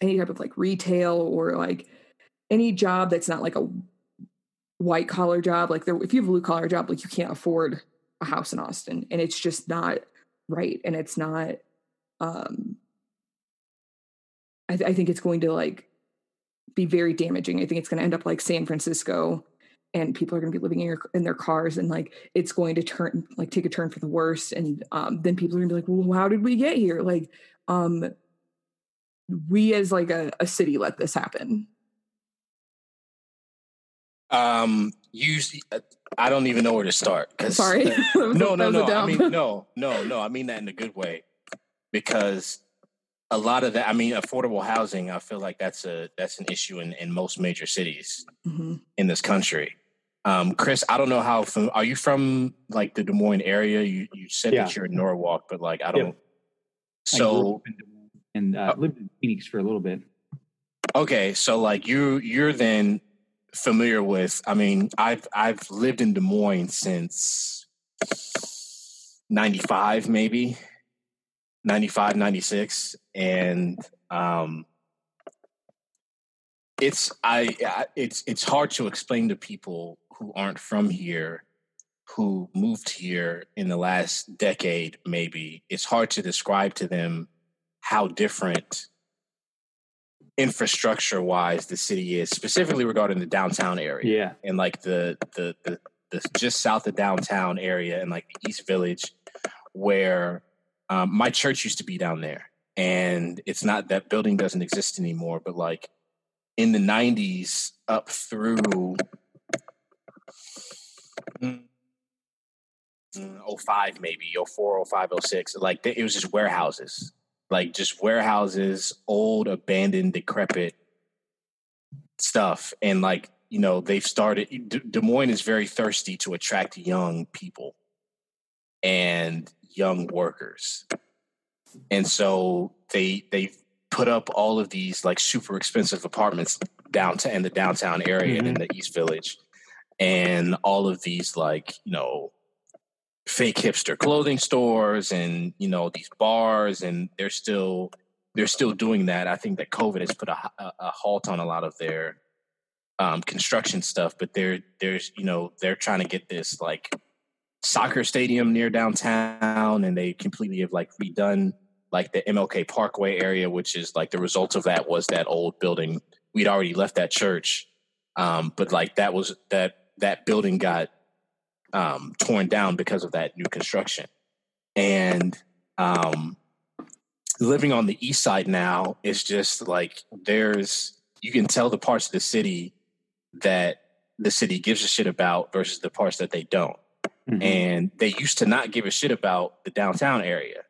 any type of like retail or like any job that's not like a white collar job like there if you have a blue collar job like you can't afford a house in austin and it's just not right and it's not um I, th- I think it's going to like be very damaging. I think it's going to end up like San Francisco, and people are going to be living in, your, in their cars, and like it's going to turn like take a turn for the worse. And um, then people are going to be like, "Well, how did we get here?" Like, um, we as like a, a city let this happen. Um, use I don't even know where to start. Sorry, no, no, no. I mean, no, no, no. I mean that in a good way because a lot of that i mean affordable housing i feel like that's a that's an issue in, in most major cities mm-hmm. in this country um, chris i don't know how from, are you from like the des moines area you you said yeah. that you're in norwalk but like i don't yeah. so and uh, lived in phoenix for a little bit okay so like you you're then familiar with i mean i've i've lived in des moines since 95 maybe 95, 96. And um, it's I it's it's hard to explain to people who aren't from here who moved here in the last decade maybe it's hard to describe to them how different infrastructure wise the city is specifically regarding the downtown area yeah and like the the the, the just south of downtown area and like the east village where um, my church used to be down there, and it's not that building doesn't exist anymore, but like in the 90s up through mm, 05 maybe 04 05 06 like it was just warehouses. Like just warehouses old abandoned decrepit stuff and like you know they've started des moines is very thirsty to attract young people. And young workers. And so they they put up all of these like super expensive apartments downtown in the downtown area mm-hmm. in the East Village. And all of these like, you know, fake hipster clothing stores and you know these bars and they're still they're still doing that i think that covid has put a, a, a halt on a lot of their um, construction stuff but they're there's you know they're trying to get this like soccer stadium near downtown and they completely have like redone like the mlk parkway area which is like the result of that was that old building we'd already left that church um, but like that was that that building got um, torn down because of that new construction. And um, living on the east side now is just like there's you can tell the parts of the city that the city gives a shit about versus the parts that they don't. Mm-hmm. And they used to not give a shit about the downtown area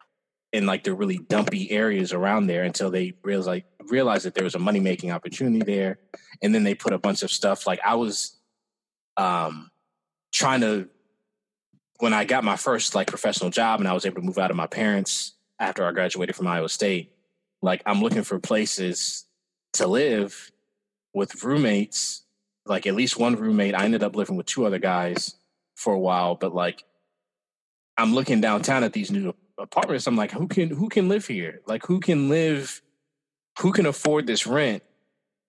and like the really dumpy areas around there until they realized like realized that there was a money making opportunity there. And then they put a bunch of stuff like I was um trying to when I got my first like professional job and I was able to move out of my parents after I graduated from Iowa State, like I'm looking for places to live with roommates, like at least one roommate. I ended up living with two other guys for a while, but like I'm looking downtown at these new apartments. I'm like, who can who can live here? Like who can live who can afford this rent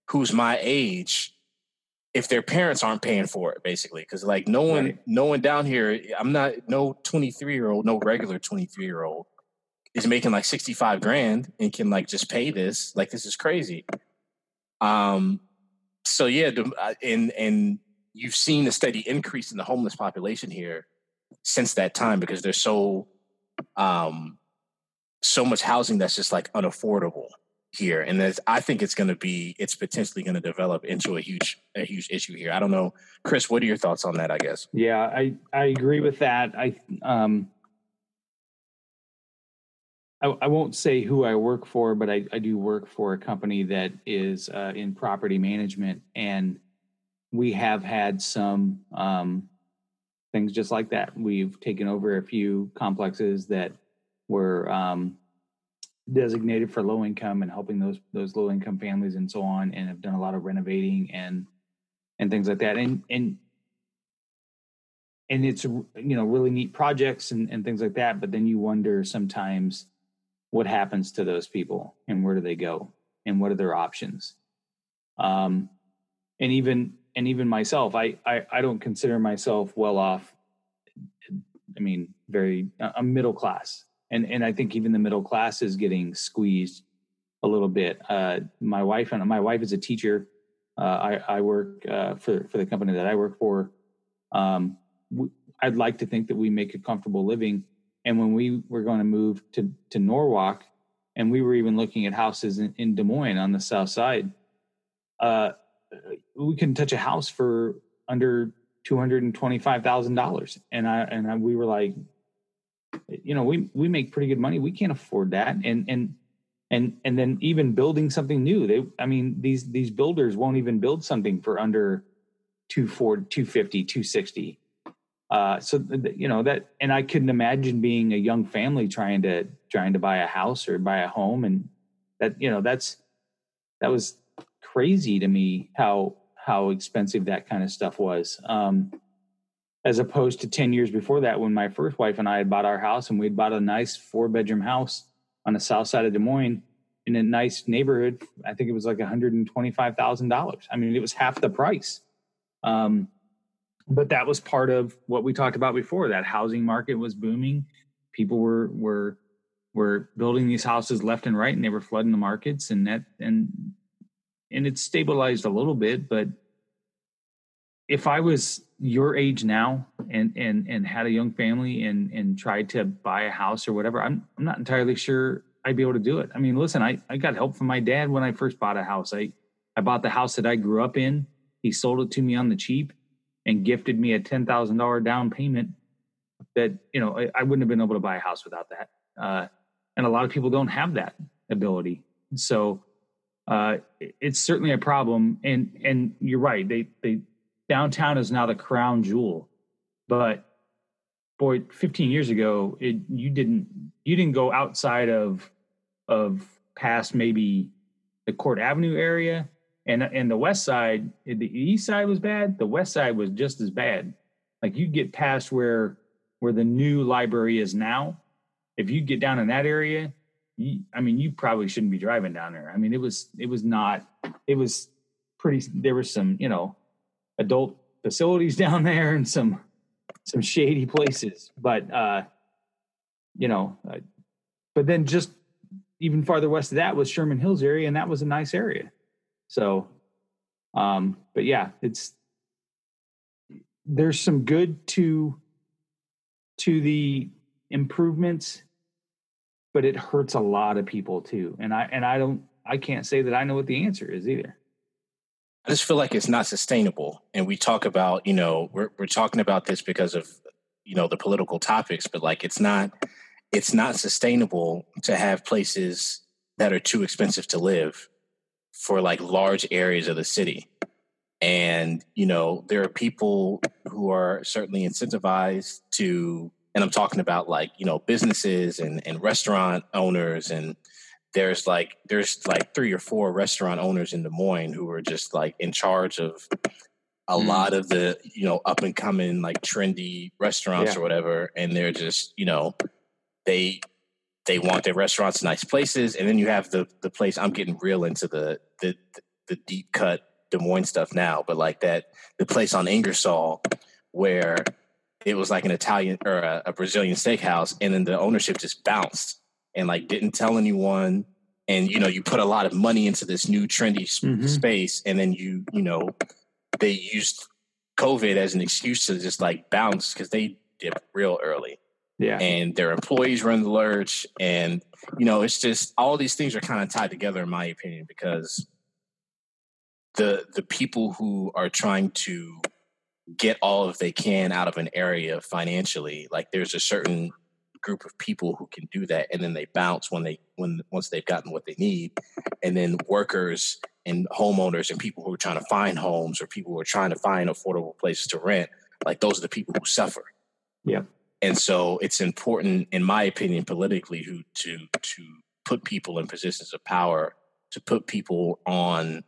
who's my age if their parents aren't paying for it basically because like no one right. no one down here i'm not no 23 year old no regular 23 year old is making like 65 grand and can like just pay this like this is crazy um so yeah uh, and and you've seen a steady increase in the homeless population here since that time because there's so um so much housing that's just like unaffordable here, and I think it's going to be it's potentially going to develop into a huge a huge issue here. I don't know, Chris. What are your thoughts on that? I guess. Yeah, I I agree with that. I um. I, I won't say who I work for, but I, I do work for a company that is uh, in property management, and we have had some um, things just like that. We've taken over a few complexes that were um, designated for low income and helping those those low income families and so on and have done a lot of renovating and and things like that and and and it's you know really neat projects and, and things like that but then you wonder sometimes what happens to those people and where do they go and what are their options um and even and even myself i i, I don't consider myself well off i mean very i'm middle class and and I think even the middle class is getting squeezed a little bit. Uh, my wife and my wife is a teacher. Uh, I, I, work uh, for for the company that I work for. Um, I'd like to think that we make a comfortable living. And when we were going to move to to Norwalk, and we were even looking at houses in, in Des Moines on the south side, uh, we couldn't touch a house for under two hundred and twenty five thousand dollars. And I and I, we were like, you know we we make pretty good money. We can't afford that. And and and and then even building something new they i mean these these builders won't even build something for under 240 250 260 uh so you know that and i couldn't imagine being a young family trying to trying to buy a house or buy a home. And that you know that's that was crazy to me how how expensive that kind of stuff was um as opposed to 10 years before that when my first wife and I had bought our house and we'd bought a nice four bedroom house on the south side of Des Moines in a nice neighborhood. I think it was like $125,000. I mean, it was half the price. Um, but that was part of what we talked about before. That housing market was booming. People were were were building these houses left and right, and they were flooding the markets. And that and and it's stabilized a little bit, but if I was your age now and and and had a young family and and tried to buy a house or whatever, I'm I'm not entirely sure I'd be able to do it. I mean, listen, I I got help from my dad when I first bought a house. I I bought the house that I grew up in. He sold it to me on the cheap and gifted me a ten thousand dollar down payment. That you know I, I, wouldn't have been able to buy a house without that. Uh, and a lot of people don't have that ability. So uh, it's certainly a problem. And and you're right. They they downtown is now the crown jewel. But boy, 15 years ago, it you didn't you didn't go outside of of past maybe the Court Avenue area and and the west side, the east side was bad, the west side was just as bad. Like you get past where where the new library is now. If you get down in that area, you, I mean, you probably shouldn't be driving down there. I mean, it was it was not it was pretty. There was some you know adult facilities down there and some some shady places, but uh, you know, uh, but then just even farther west of that was Sherman Hills area, and that was a nice area. So, um, but yeah, it's there's some good to to the improvements, but it hurts a lot of people too. And I and I don't I can't say that I know what the answer is either. I just feel like it's not sustainable. And we talk about, you know, we're we're talking about this because of, you know, the political topics, but like it's not it's not sustainable to have places that are too expensive to live for like large areas of the city. And, you know, there are people who are certainly incentivized to, and I'm talking about like, you know, businesses and, and restaurant owners. And there's like, there's like three or four restaurant owners in Des Moines who are just like in charge of a mm. lot of the, you know, up and coming like trendy restaurants yeah. or whatever. And they're just, you know, they they want their restaurants nice places, and then you have the the place. I'm getting real into the the the deep cut Des Moines stuff now, but like that the place on Ingersoll where it was like an Italian or a, a Brazilian steakhouse, and then the ownership just bounced and like didn't tell anyone. And you know, you put a lot of money into this new trendy mm-hmm. space, and then you you know they used COVID as an excuse to just like bounce because they did real early. Yeah. And their employees run the lurch. And, you know, it's just all these things are kind of tied together, in my opinion, because the the people who are trying to get all of they can out of an area financially, like there's a certain group of people who can do that and then they bounce when they when once they've gotten what they need. And then workers and homeowners and people who are trying to find homes or people who are trying to find affordable places to rent, like those are the people who suffer. Yeah. And so it's important, in my opinion, politically, who to to put people in positions of power, to put people on,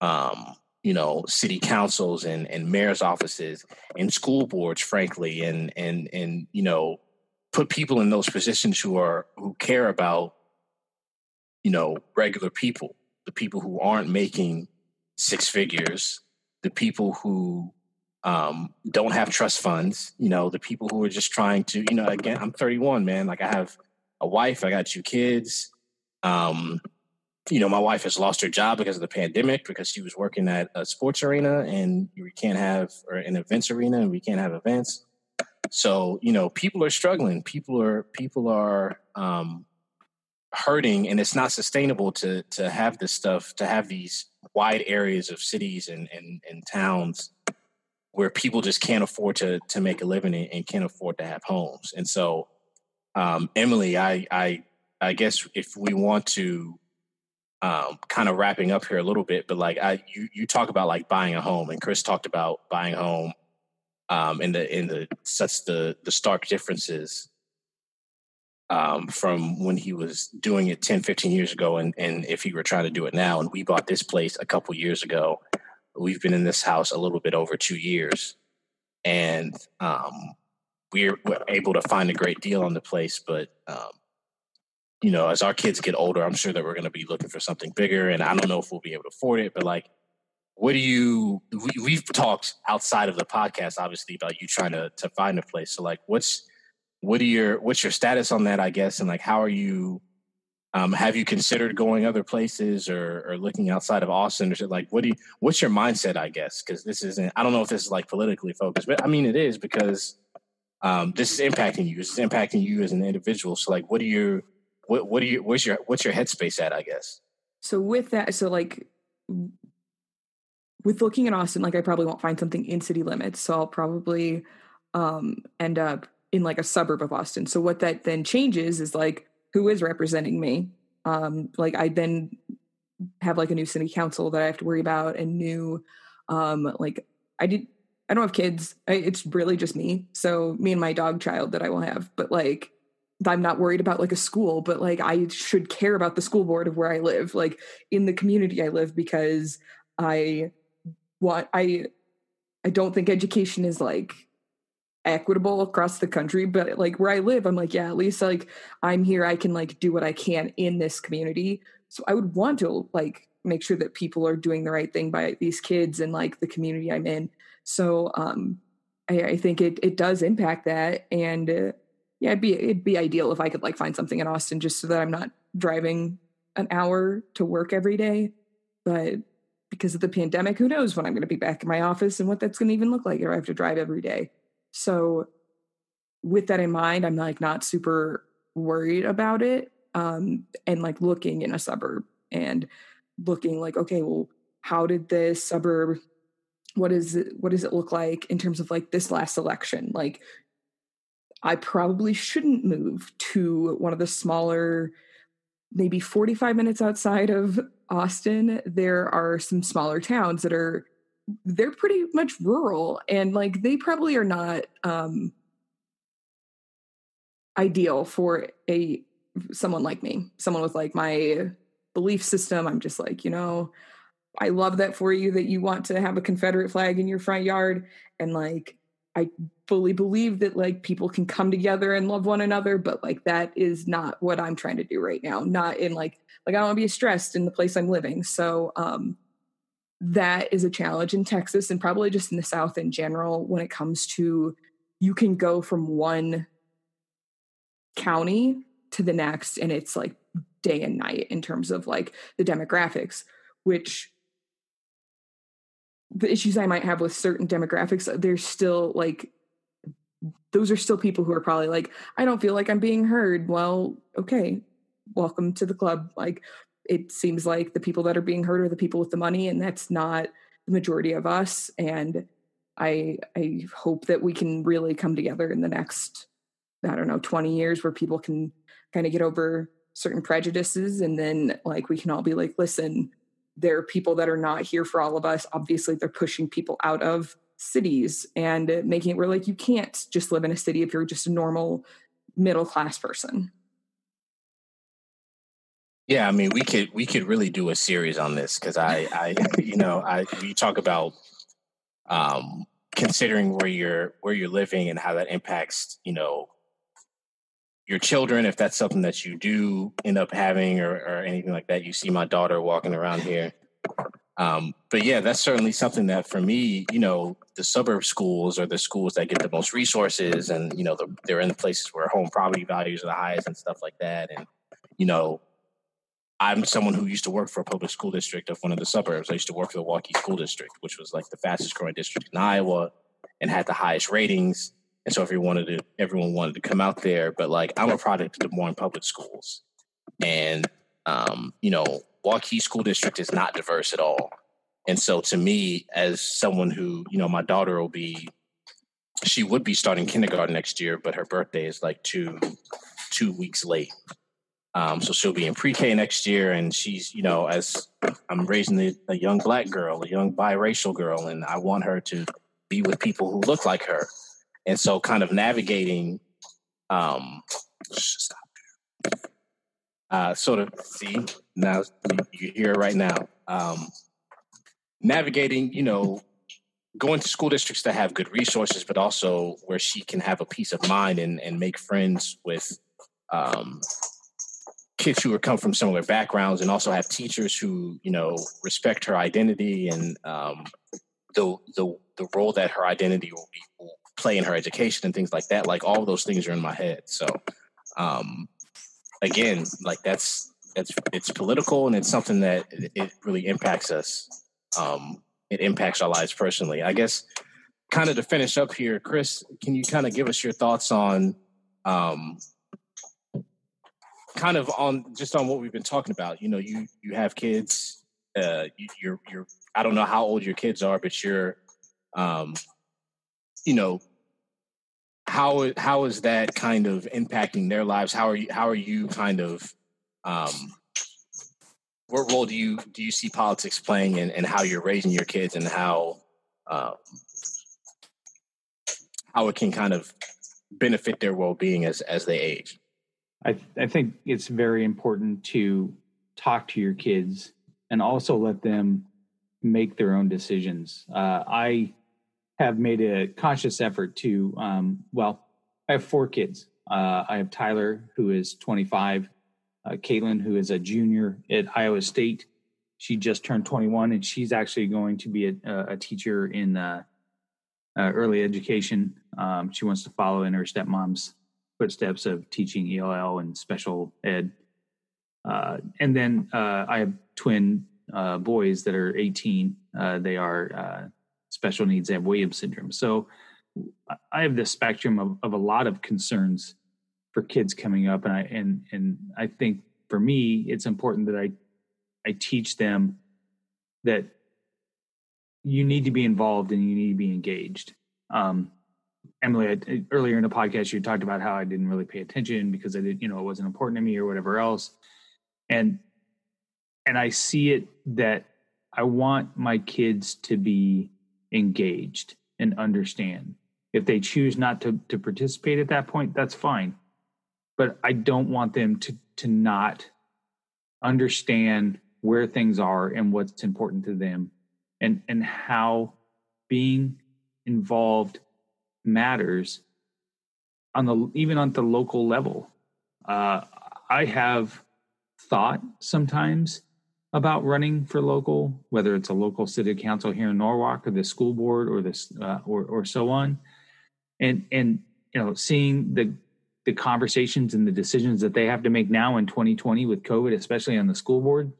um, you know, city councils and and mayor's offices and school boards, frankly, and and and you know, put people in those positions who are who care about, you know, regular people, the people who aren't making six figures, the people who um, don't have trust funds. You know, the people who are just trying to, you know, again, I'm 31, man. Like I have a wife, I got two kids. Um, you know, my wife has lost her job because of the pandemic because she was working at a sports arena and we can't have, or an events arena and we can't have events. So, you know, people are struggling. People are, people are, um, hurting and it's not sustainable to, to have this stuff, to have these wide areas of cities and, and, and towns where people just can't afford to to make a living and can't afford to have homes. And so, um, Emily, I I I guess if we want to um, kind of wrapping up here a little bit, but like I you you talk about like buying a home, and Chris talked about buying a home, um, and the in the such the the stark differences um, from when he was doing it 10, 15 years ago, and and if he were trying to do it now. And we bought this place a couple years ago, We've been in this house a little bit over two years, and um, we're, we're, able to find a great deal on the place. But um, you know, as our kids get older, I'm sure that we're going to be looking for something bigger, and I don't know if we'll be able to afford it. But like, what do you? We, have talked outside of the podcast, obviously, about you trying to to find a place. So like, what's what are your what's your status on that? I guess, and like, how are you? Um, have you considered going other places or, or looking outside of Austin or like what do you, what's your mindset? I guess because this isn't. I don't know if this is like politically focused, but I mean it is because um, this is impacting you. This is impacting you as an individual. So like, what do you what what do you what's your what's your headspace at? I guess. So with that, so like with looking at Austin, like I probably won't find something in city limits, so I'll probably um, end up in like a suburb of Austin. So what that then changes is like who is representing me. Um, like I then have like a new city council that I have to worry about and new, um, like I did, I don't have kids. I, it's really just me. So me and my dog child that I will have, but like, I'm not worried about like a school, but like I should care about the school board of where I live, like in the community I live, because I want, I, I don't think education is like equitable across the country but like where i live i'm like yeah at least like i'm here i can like do what i can in this community. So i would want to like make sure that people are doing the right thing by these kids and like the community i'm in. So um i, I think it it does impact that and uh, yeah it'd be it'd be ideal if i could like find something in austin just so that i'm not driving an hour to work every day but because of the pandemic who knows when i'm going to be back in my office and what that's going to even look like if i have to drive every day so with that in mind, I'm like not super worried about it. Um, and like looking in a suburb and looking like, okay, well, how did this suburb what is it what does it look like in terms of like this last election? Like I probably shouldn't move to one of the smaller, maybe 45 minutes outside of Austin. There are some smaller towns that are they're pretty much rural and like they probably are not um ideal for a someone like me someone with like my belief system i'm just like you know i love that for you that you want to have a confederate flag in your front yard and like i fully believe that like people can come together and love one another but like that is not what i'm trying to do right now not in like like i don't want to be stressed in the place i'm living. So um that is a challenge in Texas and probably just in the South in general when it comes to you can go from one county to the next and it's like day and night in terms of like the demographics, which the issues I might have with certain demographics, there's still like those are still people who are probably like, I don't feel like I'm being heard. Well, okay, welcome to the club. Like it seems like the people that are being heard are the people with the money and that's not the majority of us and i i hope that we can really come together in the next i don't know 20 years where people can kind of get over certain prejudices and then like we can all be like listen there are people that are not here for all of us obviously they're pushing people out of cities and making it where like you can't just live in a city if you're just a normal middle class person yeah, I mean, we could we could really do a series on this because I, I, you know, I you talk about um, considering where you're where you're living and how that impacts, you know, your children if that's something that you do end up having or, or anything like that. You see my daughter walking around here. Um, but yeah, that's certainly something that for me, you know, the suburb schools are the schools that get the most resources, and you know, the, they're in the places where home property values are the highest and stuff like that. And you know, I'm someone who used to work for a public school district of one of the suburbs. I used to work for the Waukee School District, which was like the fastest growing district in Iowa and had the highest ratings. And so everyone wanted to everyone wanted to come out there. But like I'm a product of Des Moines public schools. And um, you know, Waukee School District is not diverse at all. And so to me, as someone who, you know, my daughter will be she would be starting kindergarten next year, but her birthday is like two two weeks late. Um, so she'll be in pre-K next year, and she's, you know, as I'm raising a, a, young black girl, a young biracial girl, and I want her to be with people who look like her. And so, kind of navigating, um, stop, uh, sort of see now you hear right now. Um, navigating, you know, going to school districts that have good resources, but also where she can have a peace of mind and and make friends with um, kids who are come from similar backgrounds and also have teachers who you know respect her identity and um, the the the role that her identity will, be, will, play in her education and things like that. Like all those things are in my head. So um, again, like that's that's it's political and it's something that it, really impacts us. Um, it impacts our lives personally. I guess kind of to finish up here, Chris, can you kind of give us your thoughts on um, kind of on just on what we've been talking about. You know, you you have kids. Uh, you, you're you're. I don't know how old your kids are, but you're, um, you know, how how is that kind of impacting their lives? How are you how are you kind of um, what role do you do you see politics playing in, in how you're raising your kids and how um, how it can kind of benefit their well being as as they age? I, I think it's very important to talk to your kids and also let them make their own decisions. Uh, I have made a conscious effort to, um, well, I have four kids. Uh, I have Tyler, who is 25, uh, Caitlin, who is a junior at Iowa State. She just turned 21, and she's actually going to be a, a teacher in uh, uh, early education. Um, she wants to follow in her stepmom's footsteps of teaching ELL and special ed. Uh, and then uh, I have twin boys that are 18. Uh, they are special needs. Have Williams syndrome. So I have this spectrum of, of a lot of concerns for kids coming up, and I and and I think for me, it's important that I I teach them that you need to be involved and you need to be engaged. Um, Emily, I, earlier in the podcast, you talked about how I didn't really pay attention because I didn't, you know, it wasn't important to me or whatever else. And, and I see it that I want my kids to be engaged and understand. If they choose not to, to participate at that point, that's fine. But I don't want them to, to not understand where things are and what's important to them and, and how being involved matters on the even on the local level. Uh, I have thought sometimes about running for local, whether it's a local city council here in Norwalk or the school board or this uh, or or so on, and and you know seeing the the conversations and the decisions that they have to make now in 2020 with COVID, especially on the school board,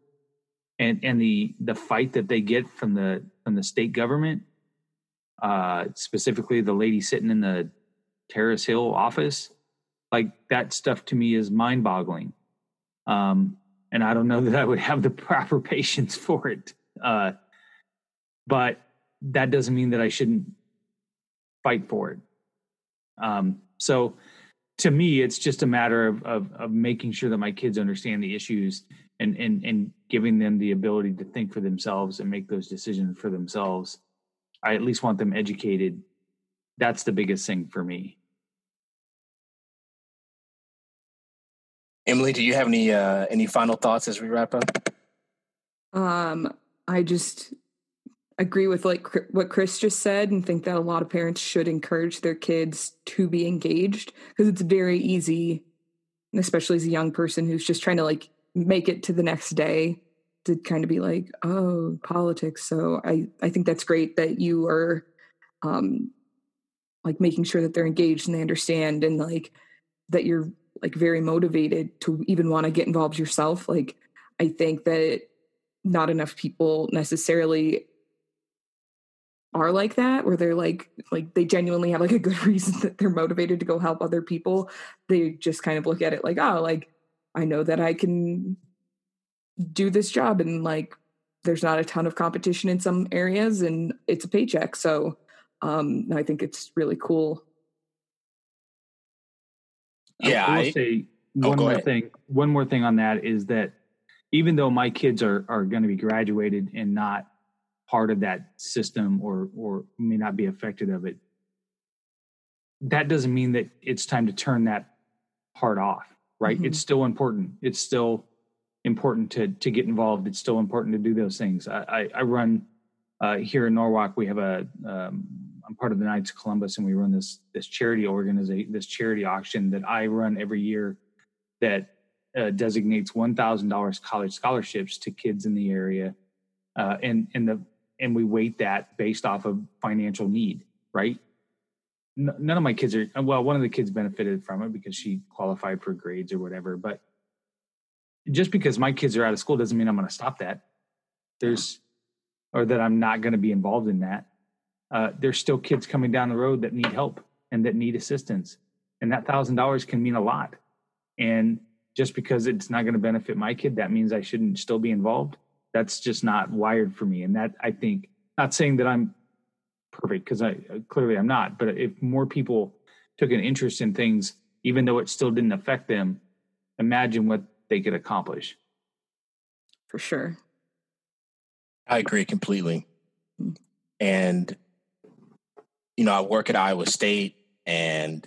and and the the fight that they get from the from the state government uh, specifically the lady sitting in the Terrace Hill office, like that stuff to me is mind boggling. Um, and I don't know that I would have the proper patience for it. Uh, but that doesn't mean that I shouldn't fight for it. Um, so to me, it's just a matter of, of, of making sure that my kids understand the issues and, and, and giving them the ability to think for themselves and make those decisions for themselves I at least want them educated. That's the biggest thing for me. Emily, do you have any uh, any final thoughts as we wrap up? Um, I just agree with like what Chris just said and think that a lot of parents should encourage their kids to be engaged because it's very easy, especially as a young person who's just trying to like make it to the next day to kind of be like, oh, politics. So I, I think that's great that you are um like making sure that they're engaged and they understand and like that you're like very motivated to even want to get involved yourself. Like I think that not enough people necessarily are like that where they're like like they genuinely have like a good reason that they're motivated to go help other people they just kind of look at it like oh like i know that i can do this job and like there's not a ton of competition in some areas and it's a paycheck so um i think it's really cool yeah i will I, say oh, one more ahead. thing one more thing on that is that even though my kids are are going to be graduated and not part of that system or or may not be affected of it that doesn't mean that it's time to turn that part off right mm-hmm. it's still important it's still important to to get involved. It's still important to do those things. I, I, I run uh, here in Norwalk. We have a um, I'm part of the Knights of Columbus, and we run this this charity organization, this charity auction that I run every year that uh, designates one thousand dollars college scholarships to kids in the area, uh, and and the and we weight that based off of financial need, right? none of my kids are well. One of the kids benefited from it because she qualified for grades or whatever, but just because my kids are out of school doesn't mean I'm going to stop that. There's, or that I'm not going to be involved in that. Uh, there's still kids coming down the road that need help and that need assistance. And that thousand dollars can mean a lot. And just because it's not going to benefit my kid, that means I shouldn't still be involved. That's just not wired for me. And that I think, not saying that I'm perfect because I clearly I'm not, but if more people took an interest in things, even though it still didn't affect them, imagine what they could accomplish. For sure. I agree completely. And, you know, I work at Iowa State and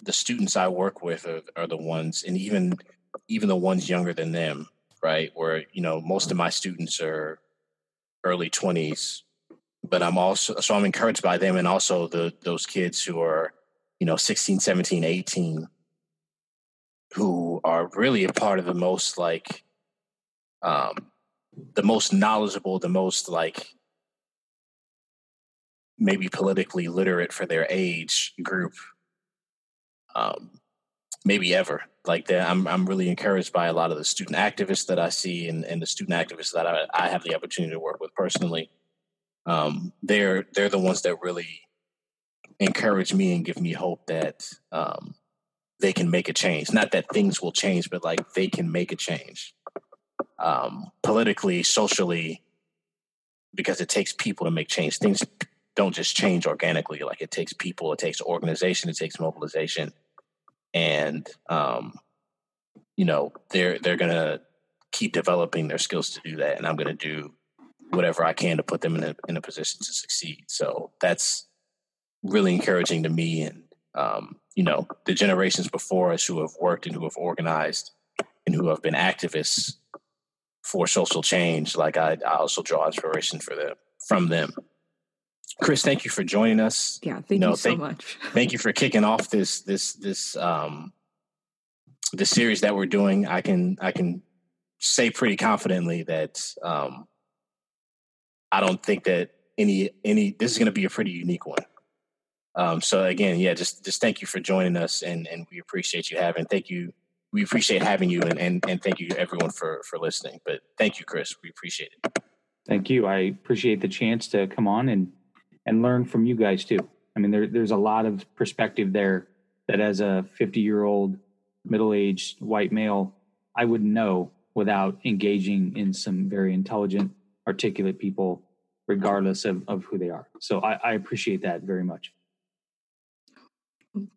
the students I work with are, are the ones, and even even the ones younger than them, right? Where, you know, most of my students are early 20s, but I'm also so I'm encouraged by them and also the those kids who are, you know, 16, 17, 18 who are really a part of the most like um the most knowledgeable, the most like maybe politically literate for their age group um maybe ever like that i'm i'm really encouraged by a lot of the student activists that i see and, and the student activists that I, I have the opportunity to work with personally um, they're they're the ones that really encourage me and give me hope that um, they can make a change. Not that things will change, but like they can make a change um, politically, socially, because it takes people to make change. Things don't just change organically. Like it takes people, it takes organization, it takes mobilization, and um, you know they're they're gonna keep developing their skills to do that, and I'm gonna do whatever I can to put them in a in a position to succeed. So that's really encouraging to me and um, you know the generations before us who have worked and who have organized and who have been activists for social change. Like I, I also draw inspiration for them from them. Chris, thank you for joining us. Yeah, thank you, know, you so thank, much. thank you for kicking off this this this um the series that we're doing. I can I can say pretty confidently that um I don't think that any any this is going to be a pretty unique one. Um, so again, yeah, just just thank you for joining us, and and we appreciate you having. Thank you. We appreciate having you, and and, and thank you everyone for for listening. But thank you, Chris. We appreciate it. Thank you. I appreciate the chance to come on and and learn from you guys too. I mean, there, there's a lot of perspective there that as a 50 year old middle aged white male, I wouldn't know without engaging in some very intelligent articulate people regardless of, of who they are. So I, I appreciate that very much.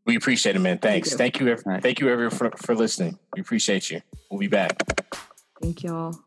We appreciate it, man. Thanks. Thank you. Thank you, right. thank you everyone for, for listening. We appreciate you. We'll be back. Thank y'all.